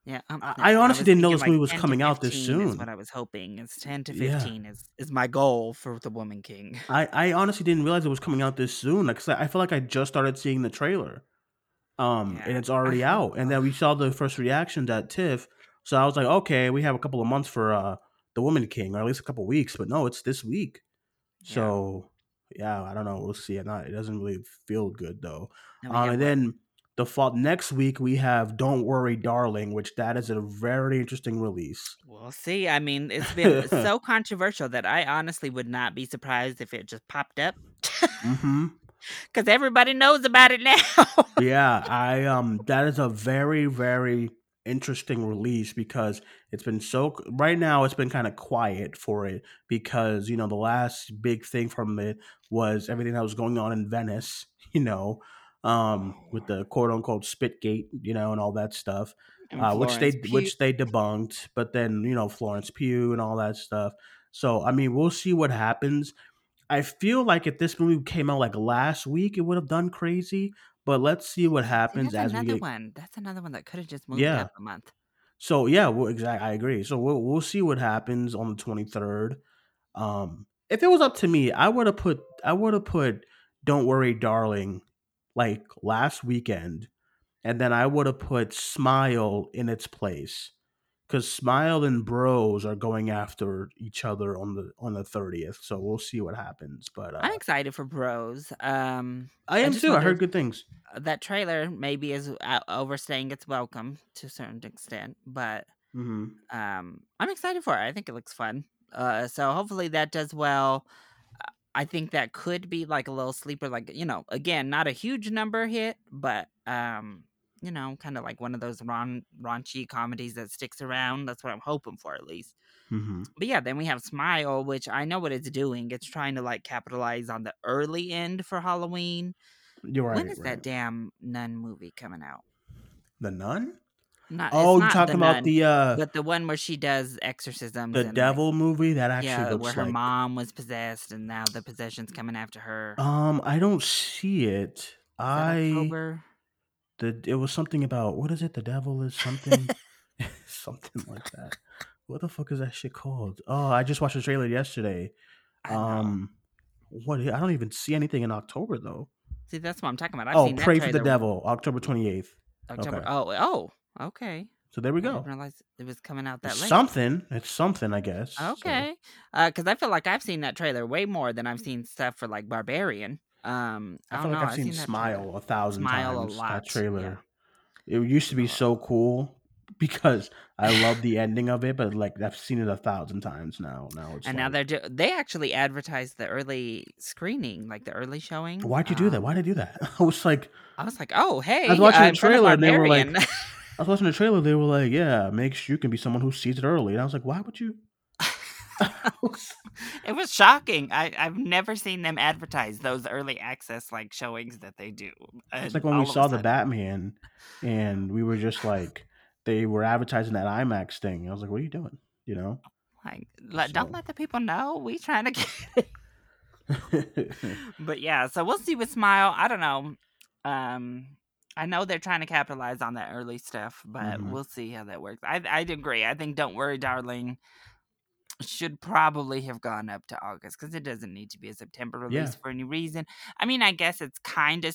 Yeah, um, I- I honestly was didn't know this like, movie was coming out this 15 Is soon. what I was hoping. It's ten to Yeah. fifteen is is my goal for the Woman King. I, I honestly didn't realize it was coming out this soon. Like, I I feel like I just started seeing the trailer, um, Yeah. and it's already out. And then we saw the first reactions at TIFF, so I was like, okay, we have a couple of months for uh, the Woman King, or at least a couple weeks. But no, it's this week. Yeah. So yeah, I don't know. We'll see. It not. It doesn't really feel good though. And Um, and then the fall next week we have "Don't Worry, Darling," which that is a very interesting release. we'll see. I mean, it's been so controversial that I honestly would not be surprised if it just popped up hmm because everybody knows about it now. yeah, I um that is a very very interesting release because it's been so right now it's been kind of quiet for it because you know the last big thing from it was everything that was going on in Venice, you know, um with the quote unquote Spitgate, you know, and all that stuff. Uh, which they Pugh- which they debunked, but then you know Florence Pugh and all that stuff. So I mean, we'll see what happens. I feel like if this movie came out like last week, it would have done crazy. But let's see what See, happens that's as we another get. one. That's another one that could have just moved Yeah. up a month. So yeah, well, exactly. I agree. So we'll we'll see what happens on the twenty third. Um, if it was up to me, I would have put I would have put "Don't Worry, Darling" like last weekend, and then I would have put "Smile" in its place because Smile and Bros are going after each other on the on the thirtieth. So we'll see what happens. But uh, I'm excited for Bros. Um, I I am just too. I heard good things. that trailer maybe is uh, overstaying its welcome to a certain extent, but hmm um, I'm excited for it. I think it looks fun. Uh, so hopefully that does well. Uh, I think that could be like a little sleeper, like you know, again, not a huge number hit, but um, you know, kind of like one of those ron- raunchy comedies that sticks around. That's what I'm hoping for, at least. hmm But yeah, then we have Smile, which I know what it's doing. It's trying to like capitalize on the early end for Halloween. You're right. when is right. that damn nun movie coming out? The Nun? Not, Oh, you're not talking The about Nun, the uh but the one where she does exorcisms. the and, like, devil movie that actually yeah, where her like mom was possessed, and now the possession's coming after her. um I don't see it. I October? The it was something about what is it? The devil is something something like that. What the fuck is that shit called? Oh, I just watched the trailer yesterday. I. Um what I don't even see anything in October though. See, that's what I'm talking about. I've oh, seen that Prey for the. Devil, October 28th. October. okay. Oh, oh, okay. So there we I go. didn't realize it was coming out that It's late. something. It's something, I guess. Okay. Because I feel like I've seen that trailer way more than I've seen stuff for like Barbarian. Um, I, I feel like know. I've seen, that trailer. Smile a thousand Smile a times. lot, That yeah. trailer. It used to be so cool because I love the ending of it, but like I've seen it a thousand times now. Now it's And now they're do- they actually advertised the early screening, like the early showing. why'd you do that? Um, Why'd I do that? I was like, I was like, oh hey, I was watching uh, the in front of trailer and they were like- I was watching the trailer. They were like, yeah, make sure you can be someone who sees it early. And I was like, why would you? it was shocking. I I've never seen them advertise those early access like showings that they do. It's like when we all of a saw the Batman, and we were just like, they were advertising that IMAX thing. I was like, what are you doing? You know. Like, let, don't let the people know we trying to get it. but yeah, so we'll see with Smile. I don't know. Um, I know they're trying to capitalize on that early stuff, but Mhm. we'll see how that works. I I'd agree. I think "Don't Worry, Darling" should probably have gone up to August because it doesn't need to be a September Yeah. release for any reason. I mean, I guess it's kind of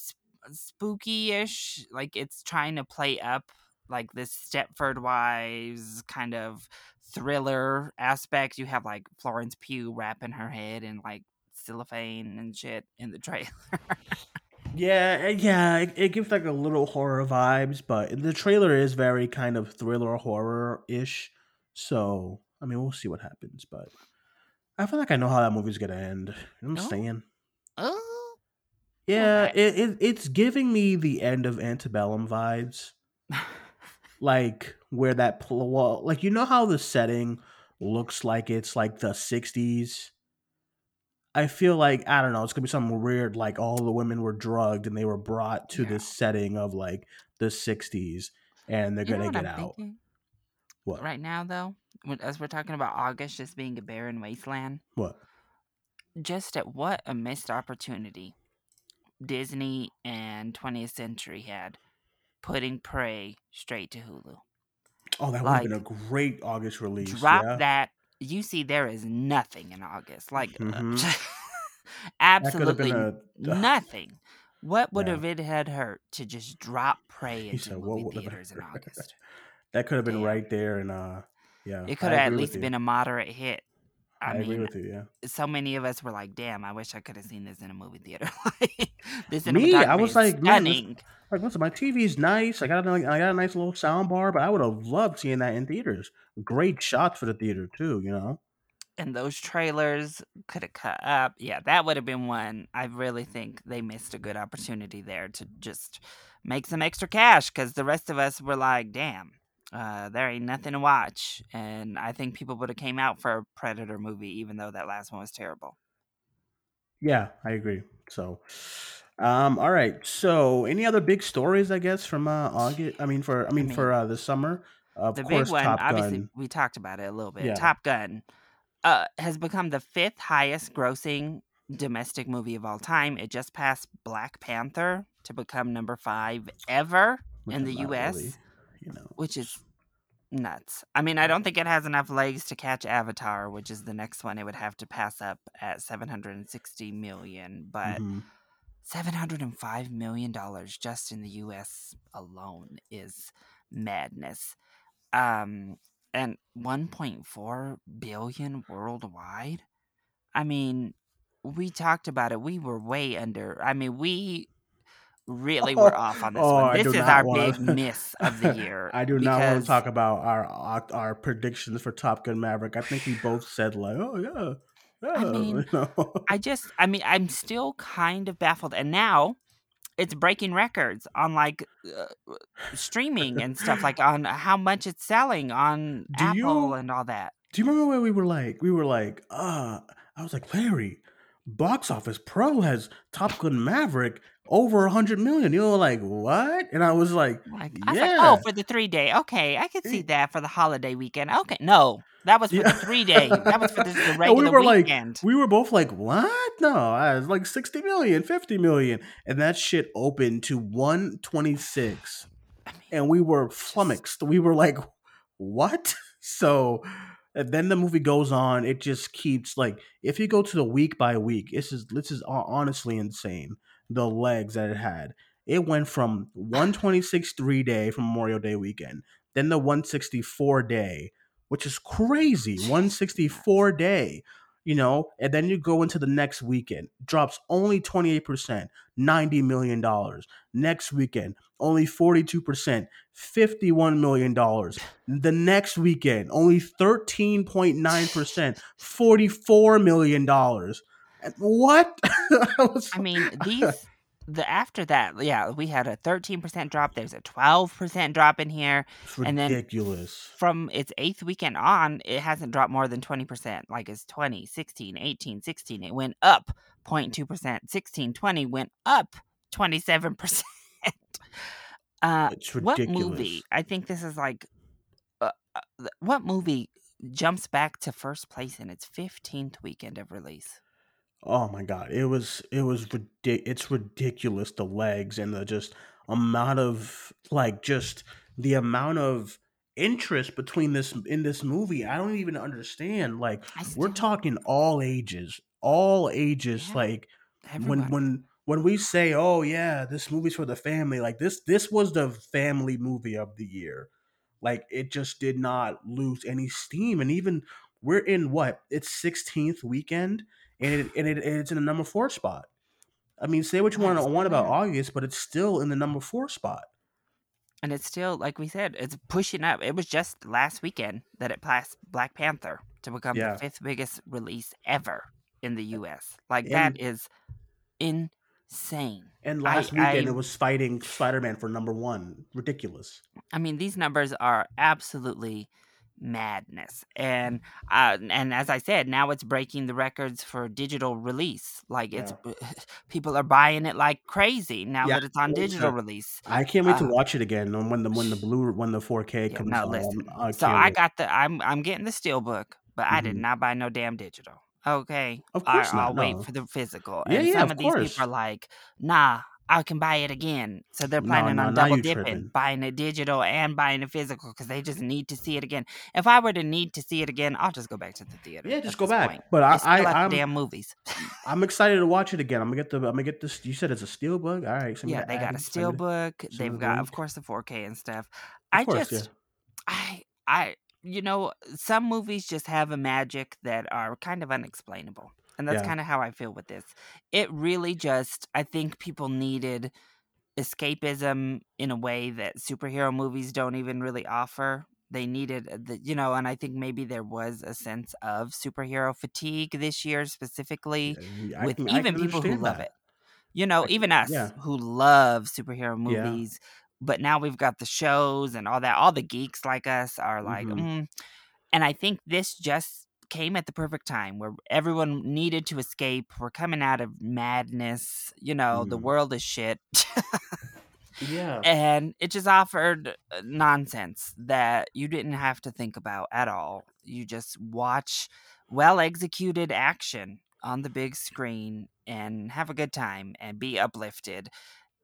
spooky-ish. Like it's trying to play up like this Stepford Wives kind of thriller aspect. You have like Florence Pugh wrapping her head in like cellophane and shit in the trailer. Yeah, eh, yeah, it, it gives like a little horror vibes, but the trailer is very kind of thriller horror ish. So, I mean, we'll see what happens, but I feel like I know how that movie's gonna end. You know what I'm Oh. saying? oh, Yeah, it, it it's giving me the end of Antebellum vibes, like where that pl- well, like you know how the setting looks like it's like the '60s. I feel like I don't know. It's gonna be something weird, like all the women were drugged and they were brought to Yeah. this setting of like the '60s, and they're you gonna get I'm out. thinking What? right now though, as we're talking about August just being a barren wasteland. What? just at what a missed opportunity Disney and 20th Century had putting Prey straight to Hulu. Oh, that would have been a great August release. Drop yeah. that. You see, there is nothing in August. Like, uh, Mhm. That absolutely a. nothing. What would Yeah. have it had hurt to just drop Prey into said, "What movie theaters in August? That could have been right there, and uh, yeah, It could have at least been a moderate hit. I, I, agree mean, with you. Yeah. so many of us were like, "Damn, I wish I could have seen this in a movie theater." Like, this Me, I was like, man, this- Like, listen, my TV's nice. I got a, I got a nice little sound bar, but I would have loved seeing that in theaters. Great shots for the theater too. You know. and those trailers could have cut up. Yeah, that would have been one. I really think they missed a good opportunity there to just make some extra cash because the rest of us were like, damn, uh, there ain't nothing to watch. And I think people would have came out for a Predator movie, even though that last one was terrible. Yeah, I agree. So, um, all right. So, any other big stories? I guess from uh, August. I mean, for I mean, mean, for uh, the summer. Of the course, big one, Top obviously, Gun. we talked about it a little bit. Yeah. Top Gun uh, has become the fifth highest grossing domestic movie of all time. It just passed Black Panther to become number five ever which in the US. really, you know, which is nuts. I mean, I don't think it has enough legs to catch Avatar, which is the next one. It would have to pass up at 760 million, but mhm. 705 million dollars just in the US alone is madness. Um and 1.4 billion worldwide. I mean, we talked about it. We were way under. I mean, we really were off on this Oh, I one. This is our wanna- big miss of the year. I do not want to talk about our our- our predictions for Top Gun Maverick. I think we both said like, oh yeah, yeah. mean, you know? I just, I mean, I'm still kind of baffled. And now it's breaking records on like uh, streaming and stuff, like on how much it's selling on Do Apple you- and all that. Do you remember where we were like, we were like, uh, I was like, Laurie, Box Office Pro has Top Gun Maverick over a hundred million. You were like, what? And I was like, Like, I was like, oh, yeah. oh, for the three day. Okay, I could see that for the holiday weekend. Okay, no, that was for Yeah. the three day. That was for the, the And regular we were like, weekend. we were both like, what? No, I was like 60 million, 50 million. And that shit opened to 126. I mean, And we were flummoxed. We were like, what? So and then the movie goes on. It just keeps like, if you go to the week by week, this is this is honestly insane. The legs that it had. It went from 126 three day from Memorial Day weekend, then the 164 day, which is crazy. 164 day, you know, and then you go into the next weekend, drops only 28%, 90 million dollars. Next weekend, only 42%, 51 million dollars. The next weekend, only 13.9%, 44 million dollars. What? I, was- I mean, these the after that, yeah, we had a 13% drop. There's a 12% drop in here. it's and then- ridiculous. From its eighth weekend on, it hasn't dropped more than 20%. Like it's 20, 16, 18, 16. It went up 0.2%. 16, 20 went up 27%. uh, It's what movie? I think this is like, uh, uh, what movie jumps back to first place in its 15th weekend of release? Oh my god, it was it was ridic- it's ridiculous the legs and the just amount of like just the amount of interest between this in this movie. I don't even understand. Like we're talking all ages, all ages Yeah, like when when when we say, "Oh yeah, this movie's for the family," like this this was the family movie of the year. Like it just did not lose any steam, and even we're in what its 16th weekend, and it, and it, it's in the number four spot. I mean, say what you want, want about August, but it's still in the number four spot. And it's still, like we said, it's pushing up. It was just last weekend that it passed Black Panther to become Yeah. the fifth biggest release ever in the U.S. Like And- that is insane. And I- last weekend I- it was fighting Spider Man for number one. Ridiculous. I mean, these numbers are absolutely madness, and uh, and as I said, now it's breaking the records for digital release. Like it's people are buying it like crazy now Yeah, that it's on yeah. digital release. I can't wait to Uh, watch it again when the when the blue when the 4K Yeah, comes no. I so I wait. got the I'm I'm getting the steel book, but I did Mhm. not buy no damn digital. Okay, Of course I, not, I'll wait for the physical. Yeah, and yeah, some of of these course. people are like, nah. I can buy it again, so they're planning no, on double dipping, tripping. buying a digital and buying a physical because they just need to see it again. If I were to need to see it again, I'll just go back to the theater. Yeah, just go back. point. But I, It's I I'm damn movies. I'm excited to watch it again. I'm gonna get the I'm gonna get this. You said it's a steel book. All right. me yeah, they got a steel book. They've the got, of course, the 4K and stuff. Of I course, just, yeah. I, I, you know, some movies just have a magic that are kind of unexplainable, and that's Yeah. kind of how I feel with this. It really just, I think people needed escapism in a way that superhero movies don't even really offer. They needed the, you know, and I think maybe there was a sense of superhero fatigue this year specifically I with can- even people who understand love it. You know, can- even us yeah. who love superhero Yeah. movies, but now we've got the shows and all that. All the geeks like us are like, Mhm. mm. and I think this just came at the perfect time where everyone needed to escape. We're coming out of madness. You know, the Mhm. world is shit. Yeah. and it just offered uh, nonsense that you didn't have to think about at all. You just watch well executed action on the big screen and have a good time and be uplifted.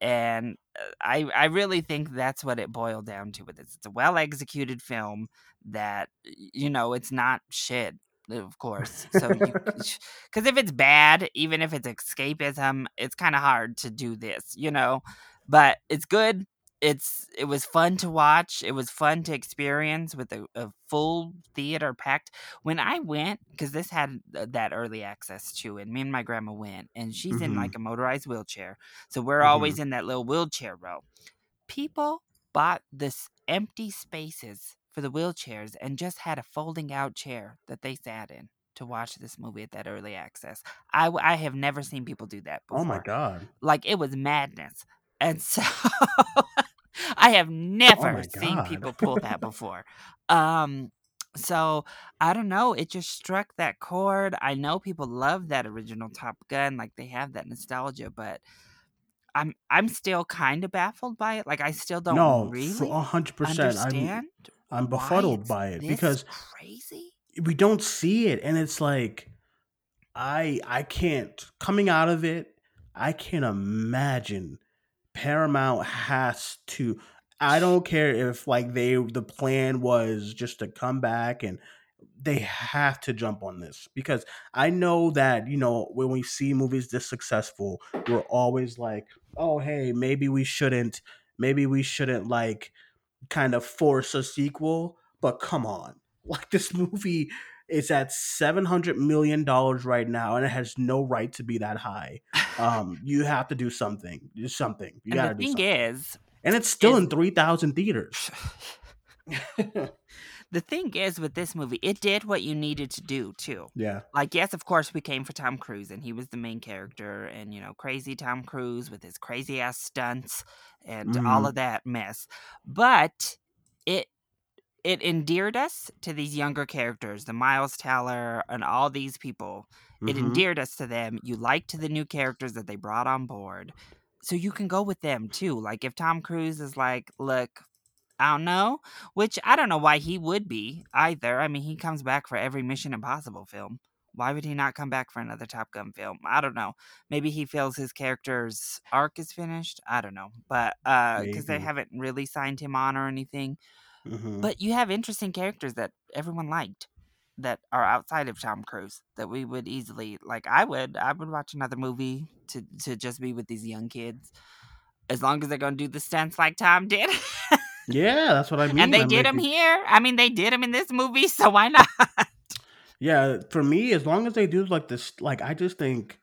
And uh, I I really think that's what it boiled down to with this. It's a well executed film that you know it's not shit, of course. So you because if it's bad, even if it's escapism, it's kind of hard to do this, you know. But it's good. It's it was fun to watch. It was fun to experience with a, a full theater packed. When I went, because this had that early access to, and me and my grandma went, and she's in Mhm. like a motorized wheelchair, so we're Mhm. always in that little wheelchair row. People bought this empty spaces for the wheelchairs and just had a folding out chair that they sat in to watch this movie at that early access. I, I have never seen people do that before. Oh my god. Like it was madness. And so I have never Oh seen people pull that before. Um so I don't know, it just struck that chord. I know people love that original Top Gun, like they have that nostalgia, but I'm I'm still kind of baffled by it. Like I still don't no, really hundred percent. Understand I'm befuddled by it because crazy. we don't see it, and it's like I I can't coming out of it. I can't imagine Paramount has to. I don't care if like they the plan was just to come back and they have to jump on this because I know that you know when we see movies this successful, we're always like, oh hey, maybe we shouldn't, maybe we shouldn't like kind of force a sequel. But come on, like this movie is at seven hundred million dollars right now, and it has no right to be that high. Um, you have to do something. Do something. You gotta the do thing something. is, and it's still is- in three thousand theaters. the thing is with this movie, it did what you needed to do too. yeah. Like, yes, of course, we came for Tom Cruise, and he was the main character, and you know, crazy Tom Cruise with his crazy ass stunts and all Mhm. of that mess. But it it endeared us to these younger characters, the Miles Teller and all these people. It Mhm. endeared us to them. You liked the new characters that they brought on board, so you can go with them too. Like if Tom Cruise is like, look. I don't know, which I don't know why he would be either. I mean, he comes back for every Mission Impossible film. Why would he not come back for another Top Gun film? I don't know. Maybe he feels his character's arc is finished. I don't know. But uh because they haven't really signed him on or anything. Mhm. But you have interesting characters that everyone liked. that are outside of Tom Cruise that we would easily like. I would I would watch another movie to to just be with these young kids, as long as they're gonna do the stunts like Tom did. Yeah, that's what I mean. and they I'm did them here. I mean, they did them in this movie, so why not? Yeah, for me, as long as they do like this, like I just think,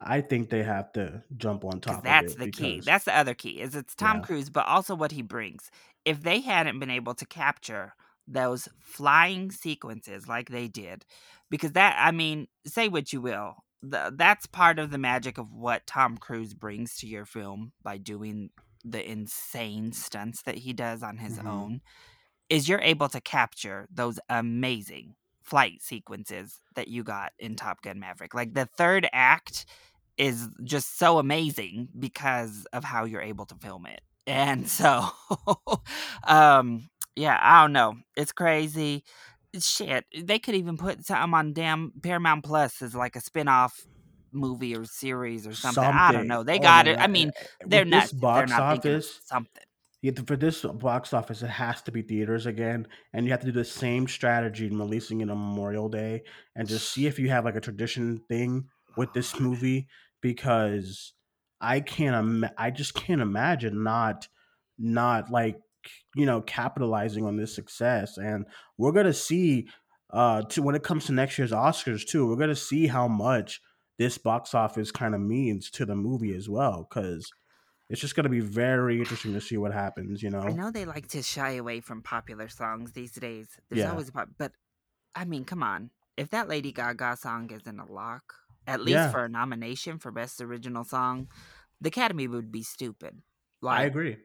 I think they have to jump on top. Because that's the it key. That's the other key. Is it's Tom Yeah. Cruise, but also what he brings. If they hadn't been able to capture those flying sequences like they did, because that I mean, say what you will, the, that's part of the magic of what Tom Cruise brings to your film by doing the insane stunts that he does on his Mhm. own. Is you're able to capture those amazing flight sequences that you got in Top Gun Maverick. Like the third act is just so amazing because of how you're able to film it. And so um yeah, I don't know. It's crazy. Shit. They could even put something on damn Paramount Plus as like a spin-off movie or series or something. I don't know. They Oh, got it. man, I mean, uh, they're this nuts. if box they're not office. something. You have to- for this box office, it has to be theaters again, and you have to do the same strategy in releasing it on Memorial Day, and just see if you have like a tradition thing with this movie because I can't, Im- I just can't imagine not, not like you know capitalizing on this success, and we're gonna see, uh, to when it comes to next year's Oscars too, we're gonna see how much this box office kind of means to the movie as well, because it's just going to be very interesting to see what happens. You know, I know they like to shy away from popular songs these days. There's Yeah. always a pop, but I mean, come on. If that Lady Gaga song isn't a lock, at least Yeah. for a nomination for Best Original Song, the Academy would be stupid. Like, I agree.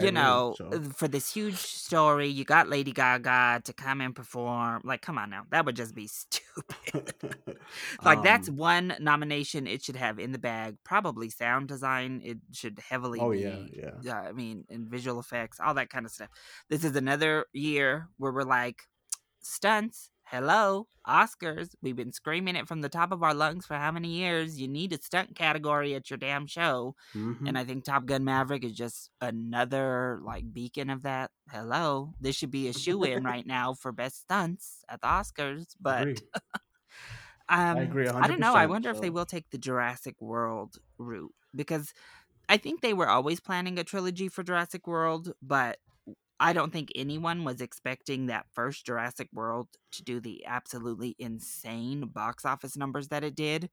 You know, so. for this huge story, you got Lady Gaga to come and perform. Like, come on now, that would just be stupid. like, that's Um, one nomination it should have in the bag. Probably sound design. It should heavily Oh be yeah, yeah. yeah, I mean, and visual effects, all that kind of stuff. This is another year where we're like, stunts, hello, Oscars. We've been screaming it from the top of our lungs for how many years? You need a stunt category at your damn show. Mhm. And I think Top Gun Maverick is just another like beacon of that. Hello, this should be a shoe in right now for best stunts at the Oscars. But I Agree. um, agree I don't know. I 100%, wonder if they will take the Jurassic World route because I think they were always planning a trilogy for Jurassic World, but I don't think anyone was expecting that first Jurassic World to do the absolutely insane box office numbers that it did,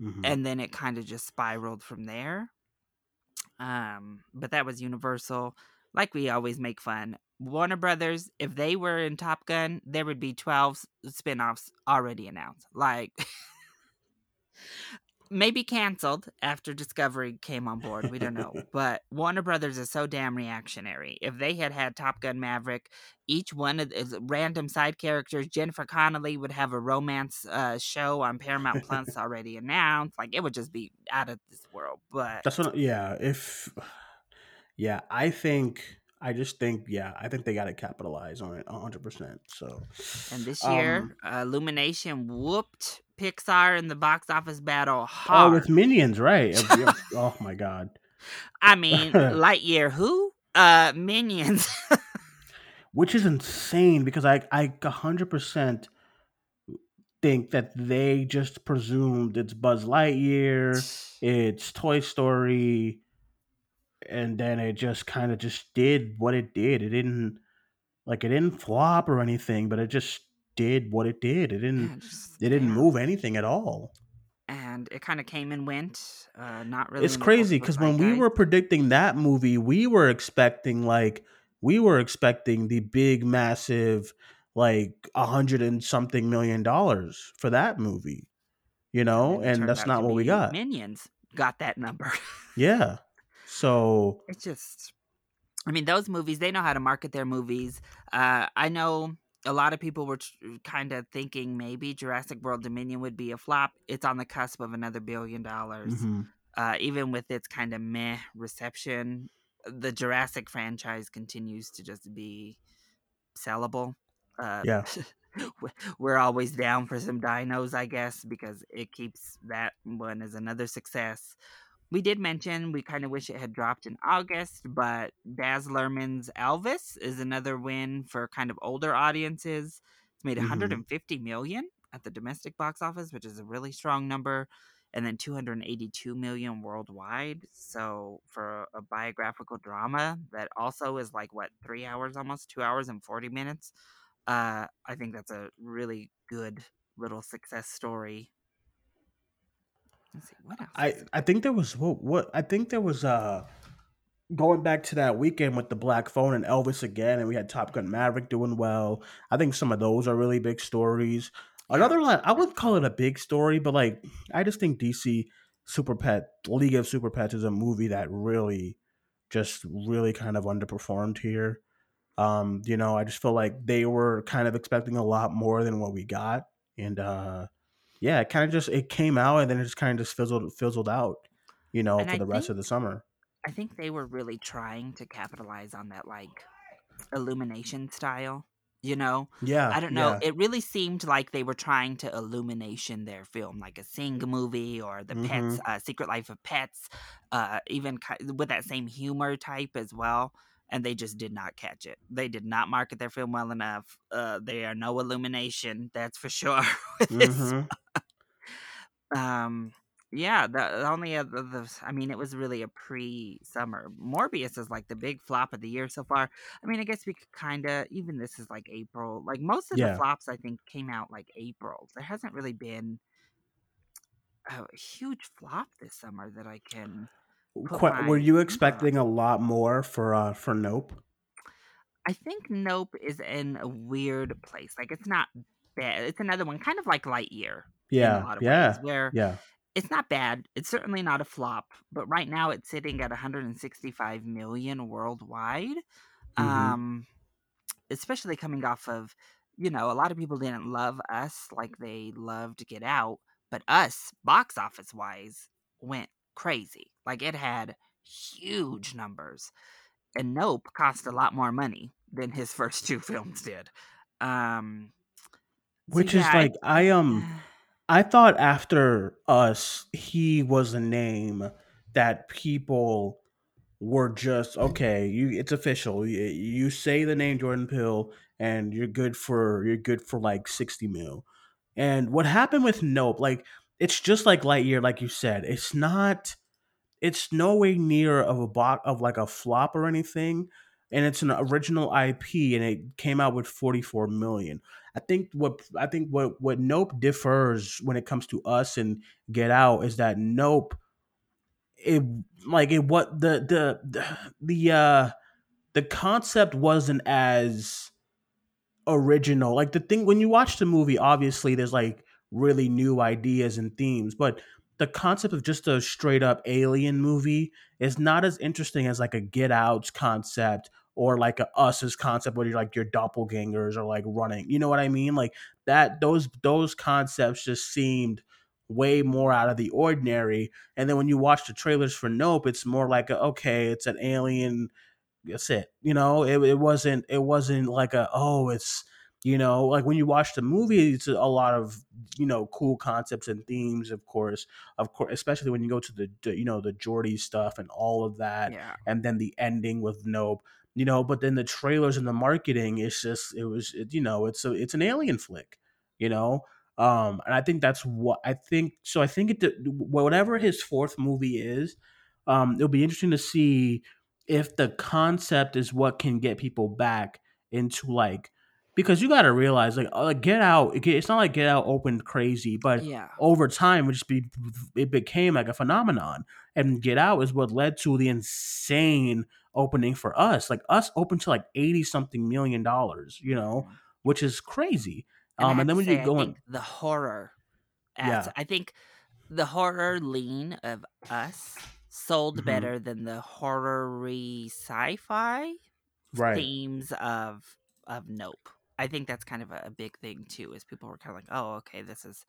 Mhm. and then it kind of just spiraled from there. Um, but that was Universal. Like we always make fun. Warner Brothers, if they were in Top Gun, there would be 12 spin-offs already announced. Like maybe canceled after Discovery came on board. We don't know. but Warner Brothers is so damn reactionary. If they had had Top Gun Maverick, each one of the random side characters, Jennifer Connelly would have a romance uh, show on Paramount Plus already announced. Like it would just be out of this world. But That's what. Yeah. If. Yeah, I think. I just think. Yeah, I think they got to capitalize on it hundred percent. So. and this um, year, uh, Illumination whooped Pixar in the box office battle Oh, hard. with minions, right? Oh my god. I mean, Lightyear, who? Uh, Minions. which is insane because I I hundred percent think that they just presumed it's Buzz Lightyear, it's Toy Story, and then it just kind of just did what it did. It didn't like it didn't flop or anything, but it just did what it did. It didn't just- it didn't yeah. move anything at all. and it kind of came and went. Uh, not really. it's crazy because when we were predicting that movie, we were expecting like we were expecting the big, massive, like a hundred and something million dollars for that movie, you know, it and that's not what we got. Minions got that number. Yeah, so it's just, I mean, those movies they know how to market their movies. Uh, I know a lot of people were kind of thinking maybe Jurassic World Dominion would be a flop. It's on the cusp of another billion dollars. mhm. uh, even with its kind of meh reception, the Jurassic franchise continues to just be sellable. Uh, Yeah. we're always down for some dinos, I guess, because it keeps that one as another success. We did mention we kind of wish it had dropped in August, but Baz Luhrmann's Elvis is another win for kind of older audiences. It's made Mhm. 150 million at the domestic box office, which is a really strong number, and then 282 million worldwide. So for a biographical drama that also is like what three hours, almost two hours and 40 minutes, uh, I think that's a really good little success story. Let's see what else. I I think there was what, what I think there was uh going back to that weekend with the Black Phone and Elvis again, and we had Top Gun Maverick doing well. I think some of those are really big stories. Another one, I would call it a big story, but like I just think DC Super Pet League of Super Pets is a movie that really just really kind of underperformed here. Um, you know, I just feel like they were kind of expecting a lot more than what we got. And uh yeah, it kind of just it came out and then it just kind of just fizzled fizzled out, you know, And for I the rest of the summer. I think they were really trying to capitalize on that like illumination style. You know, Yeah. I don't know. yeah. It really seemed like they were trying to illumination their film, like a Sing movie or the Pets, Mm-hmm. uh, Secret Life of Pets, uh, even ki- with that same humor type as well. And they just did not catch it. They did not market their film well enough. Uh, they are no illumination, that's for sure. Mhm. um yeah the, the only other the, i mean it was really a pre-summer morbius is like the big flop of the year so far i mean i guess we could kind of even this is like april like most of Yeah. the flops i think came out like april there hasn't really been a huge flop this summer that i can put Qu- my were you expecting a lot more for uh for Nope? i think nope is in a weird place like it's not bad it's another one kind of like lightyear in a Yeah. lot of Yeah. ways where Yeah. it's not bad. It's certainly not a flop, but right now it's sitting at 165 million worldwide. Mhm. Um, especially coming off of, you know, a lot of people didn't love us like they loved Get Out, but us, box office wise, went crazy. Like it had huge numbers. And Nope cost a lot more money than his first two films did. Um, Which is yeah, I- like I um I thought after us, he was a name that people were just okay. You, it's official. You, you say the name Jordan Peele, and you're good for you're good for like sixty mil. And what happened with Nope? Like it's just like Lightyear, like you said. It's not. It's no way near of a bot of like a flop or anything. And it's an original IP, and it came out with forty four million. I think what I think what what Nope differs when it comes to us and Get Out is that Nope, it like it what the the the the uh the concept wasn't as original. Like the thing when you watch the movie, obviously there's like really new ideas and themes, but the concept of just a straight up alien movie is not as interesting as like a Get Out's concept or like a Us's concept where you're like your doppelgangers are like running. You know what I mean? Like that those those concepts just seemed way more out of the ordinary. And then when you watch the trailers for Nope, it's more like a, okay, it's an alien that's it. You know, it, it wasn't it wasn't like a oh it's you know like when you watch the movie it's a lot of you know cool concepts and themes of course of course especially when you go to the, the you know the Gordy stuff and all of that yeah. and then the ending with Nope you know but then the trailers and the marketing it's just it was it, you know it's a it's an alien flick you know um and I think that's what I think so I think it whatever his fourth movie is um it'll be interesting to see if the concept is what can get people back into like because you got to realize like uh, get Out. It's not like get out opened crazy but Yeah. over time it just be it became like a phenomenon and get out is what led to the insane opening for us like us open to like 80 something million dollars you know Mhm. which is crazy And, um and then when say, you go in the horror, Yeah. I think the horror lean of us sold Mhm. better than the horror-y sci-fi right themes of of Nope. I think that's kind of a, a big thing too. Is people were kind of like, oh, okay, this is.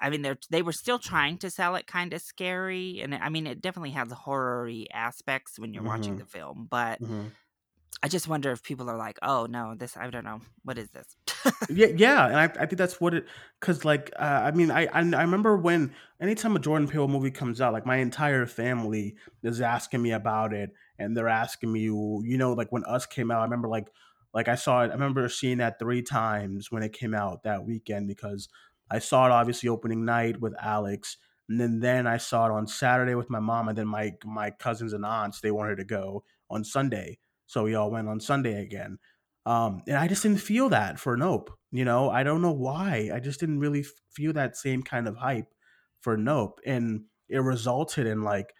I mean, they they were still trying to sell it kind of scary, and I mean, it definitely has horror-y aspects when you're watching Mhm. the film. But Mhm. I just wonder if people are like, oh no, this I don't know, what is this? yeah, yeah, and I, I think that's what it. Cause like, uh, I mean, I, I I remember when anytime a Jordan Peele movie comes out, like my entire family is asking me about it, and they're asking me, you know, like when Us came out, I remember like Like I saw it. I remember seeing that three times when it came out that weekend because I saw it obviously opening night with Alex, and then then I saw it on Saturday with my mom, and then my my cousins and aunts they wanted to go on Sunday, so we all went on Sunday again. Um, and I just didn't feel that for Nope. You know, I don't know why. I just didn't really feel that same kind of hype for Nope, and it resulted in like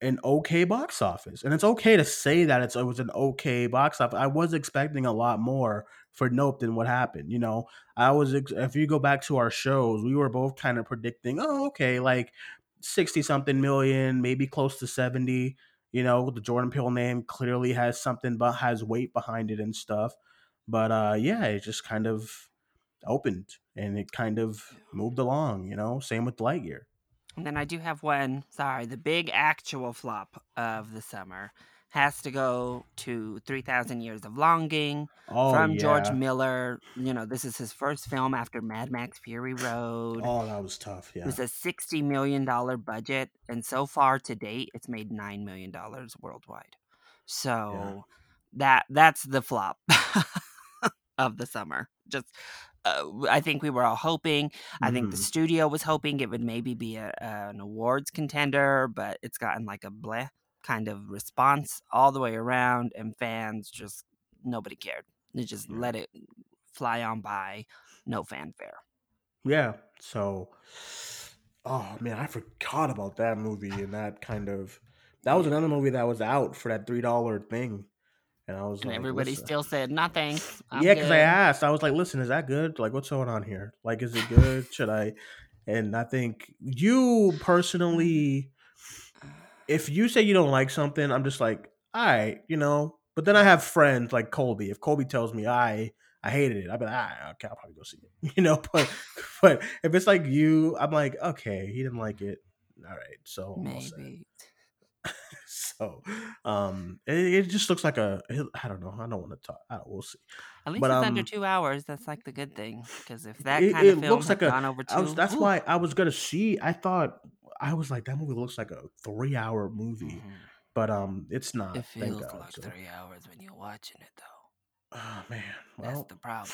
an okay box office. And it's okay to say that it's, it was an okay box office. I was expecting a lot more for Nope than what happened. You know, I was, if you go back to our shows, we were both kind of predicting, oh, okay, like 60 something million, maybe close to 70. You know, the Jordan Peele name clearly has something, but has weight behind it and stuff. But uh, yeah, it just kind of opened and it kind of moved along, you know, same with Lightyear. And then I do have one, sorry, the big actual flop of the summer has to go to 3000 Years of Longing Oh from George. Miller. You know, this is his first film after Mad Max Fury Road. Oh, that was tough. yeah It was a $60 million budget, and so far to date, it's made $9 million worldwide. So that that's the flop of the summer. Just, uh, I think we were all hoping. I think the Mhm. studio was hoping it would maybe be a, an awards contender, but it's gotten like a bleh kind of response all the way around, and fans just nobody cared. They just Yeah. let it fly on by, no fanfare. Yeah. So, oh man, I forgot about that movie and that kind of. That was another movie that was out for that three dollar thing, and I was And like, everybody listen. still said nothing. I'm yeah, because I asked, I was like, listen, is that good? Like, what's going on here? Like, is it good? Should I? And I think you personally, if you say you don't like something, I'm just like, all right, you know. But then I have friends like Colby. If Colby tells me I I hated it, I'd be like, all right, okay, I'll probably go see it. You know, but but if it's like you, I'm like, okay, he didn't like it. All right, so. Maybe. So, um, it, it just looks like a. I don't know. I don't want to talk. I don't, we'll see. At least But, it's under um, two hours. That's like the good thing. Because if that It, kind of film looks like a. gone over two, was. That's ooh. why I was gonna see. I thought I was like that movie looks like a three hour movie, Mhm. but um, it's not. It feels God. like so- three hours when you're watching it, though. Oh man. That's the problem.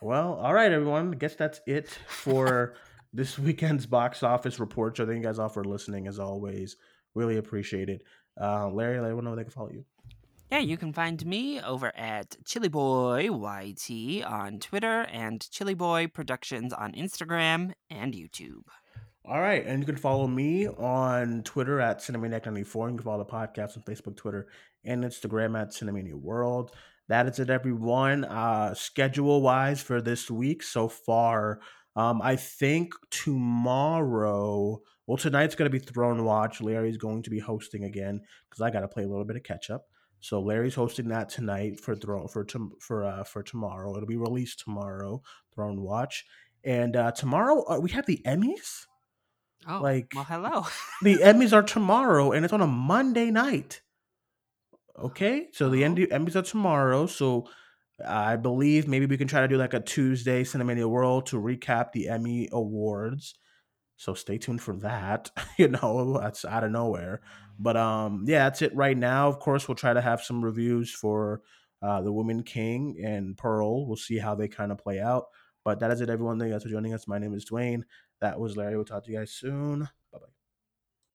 well. All right, everyone. I guess that's it for this weekend's box office report. So thank you guys all for listening. As always, really appreciate it. Uh, Laurie, let everyone know where they can follow you. Yeah, you can find me over at Chili Boy YT on Twitter and Chili Boy Productions on Instagram and YouTube. All right, and you can follow me on Twitter at Cinemaniac94. You can follow the podcast on Facebook, Twitter, and Instagram at Cinemania World. That is it, everyone. Uh, schedule wise for this week so far, um, I think tomorrow. Well, tonight's going to be Throne Watch. Laurie's going to be hosting again because I got to play a little bit of catch up. So Laurie's hosting that tonight for Throne for for uh, for tomorrow. It'll be released tomorrow. Throne Watch, and uh, tomorrow uh, we have the Emmys Oh, Like- well, hello. the Emmys are tomorrow, and it's on a Monday night. Okay, so the Oh. Emmys are tomorrow. So I believe maybe we can try to do like a Tuesday Cinemania World to recap the Emmy Awards. So stay tuned for that. you know, that's out of nowhere. But um, yeah, that's it right now. Of course, we'll try to have some reviews for uh, the Woman King and Pearl. We'll see how they kind of play out. But that is it, everyone. Thank you guys for joining us. My name is Dwayne. That was Laurie. We'll talk to you guys soon.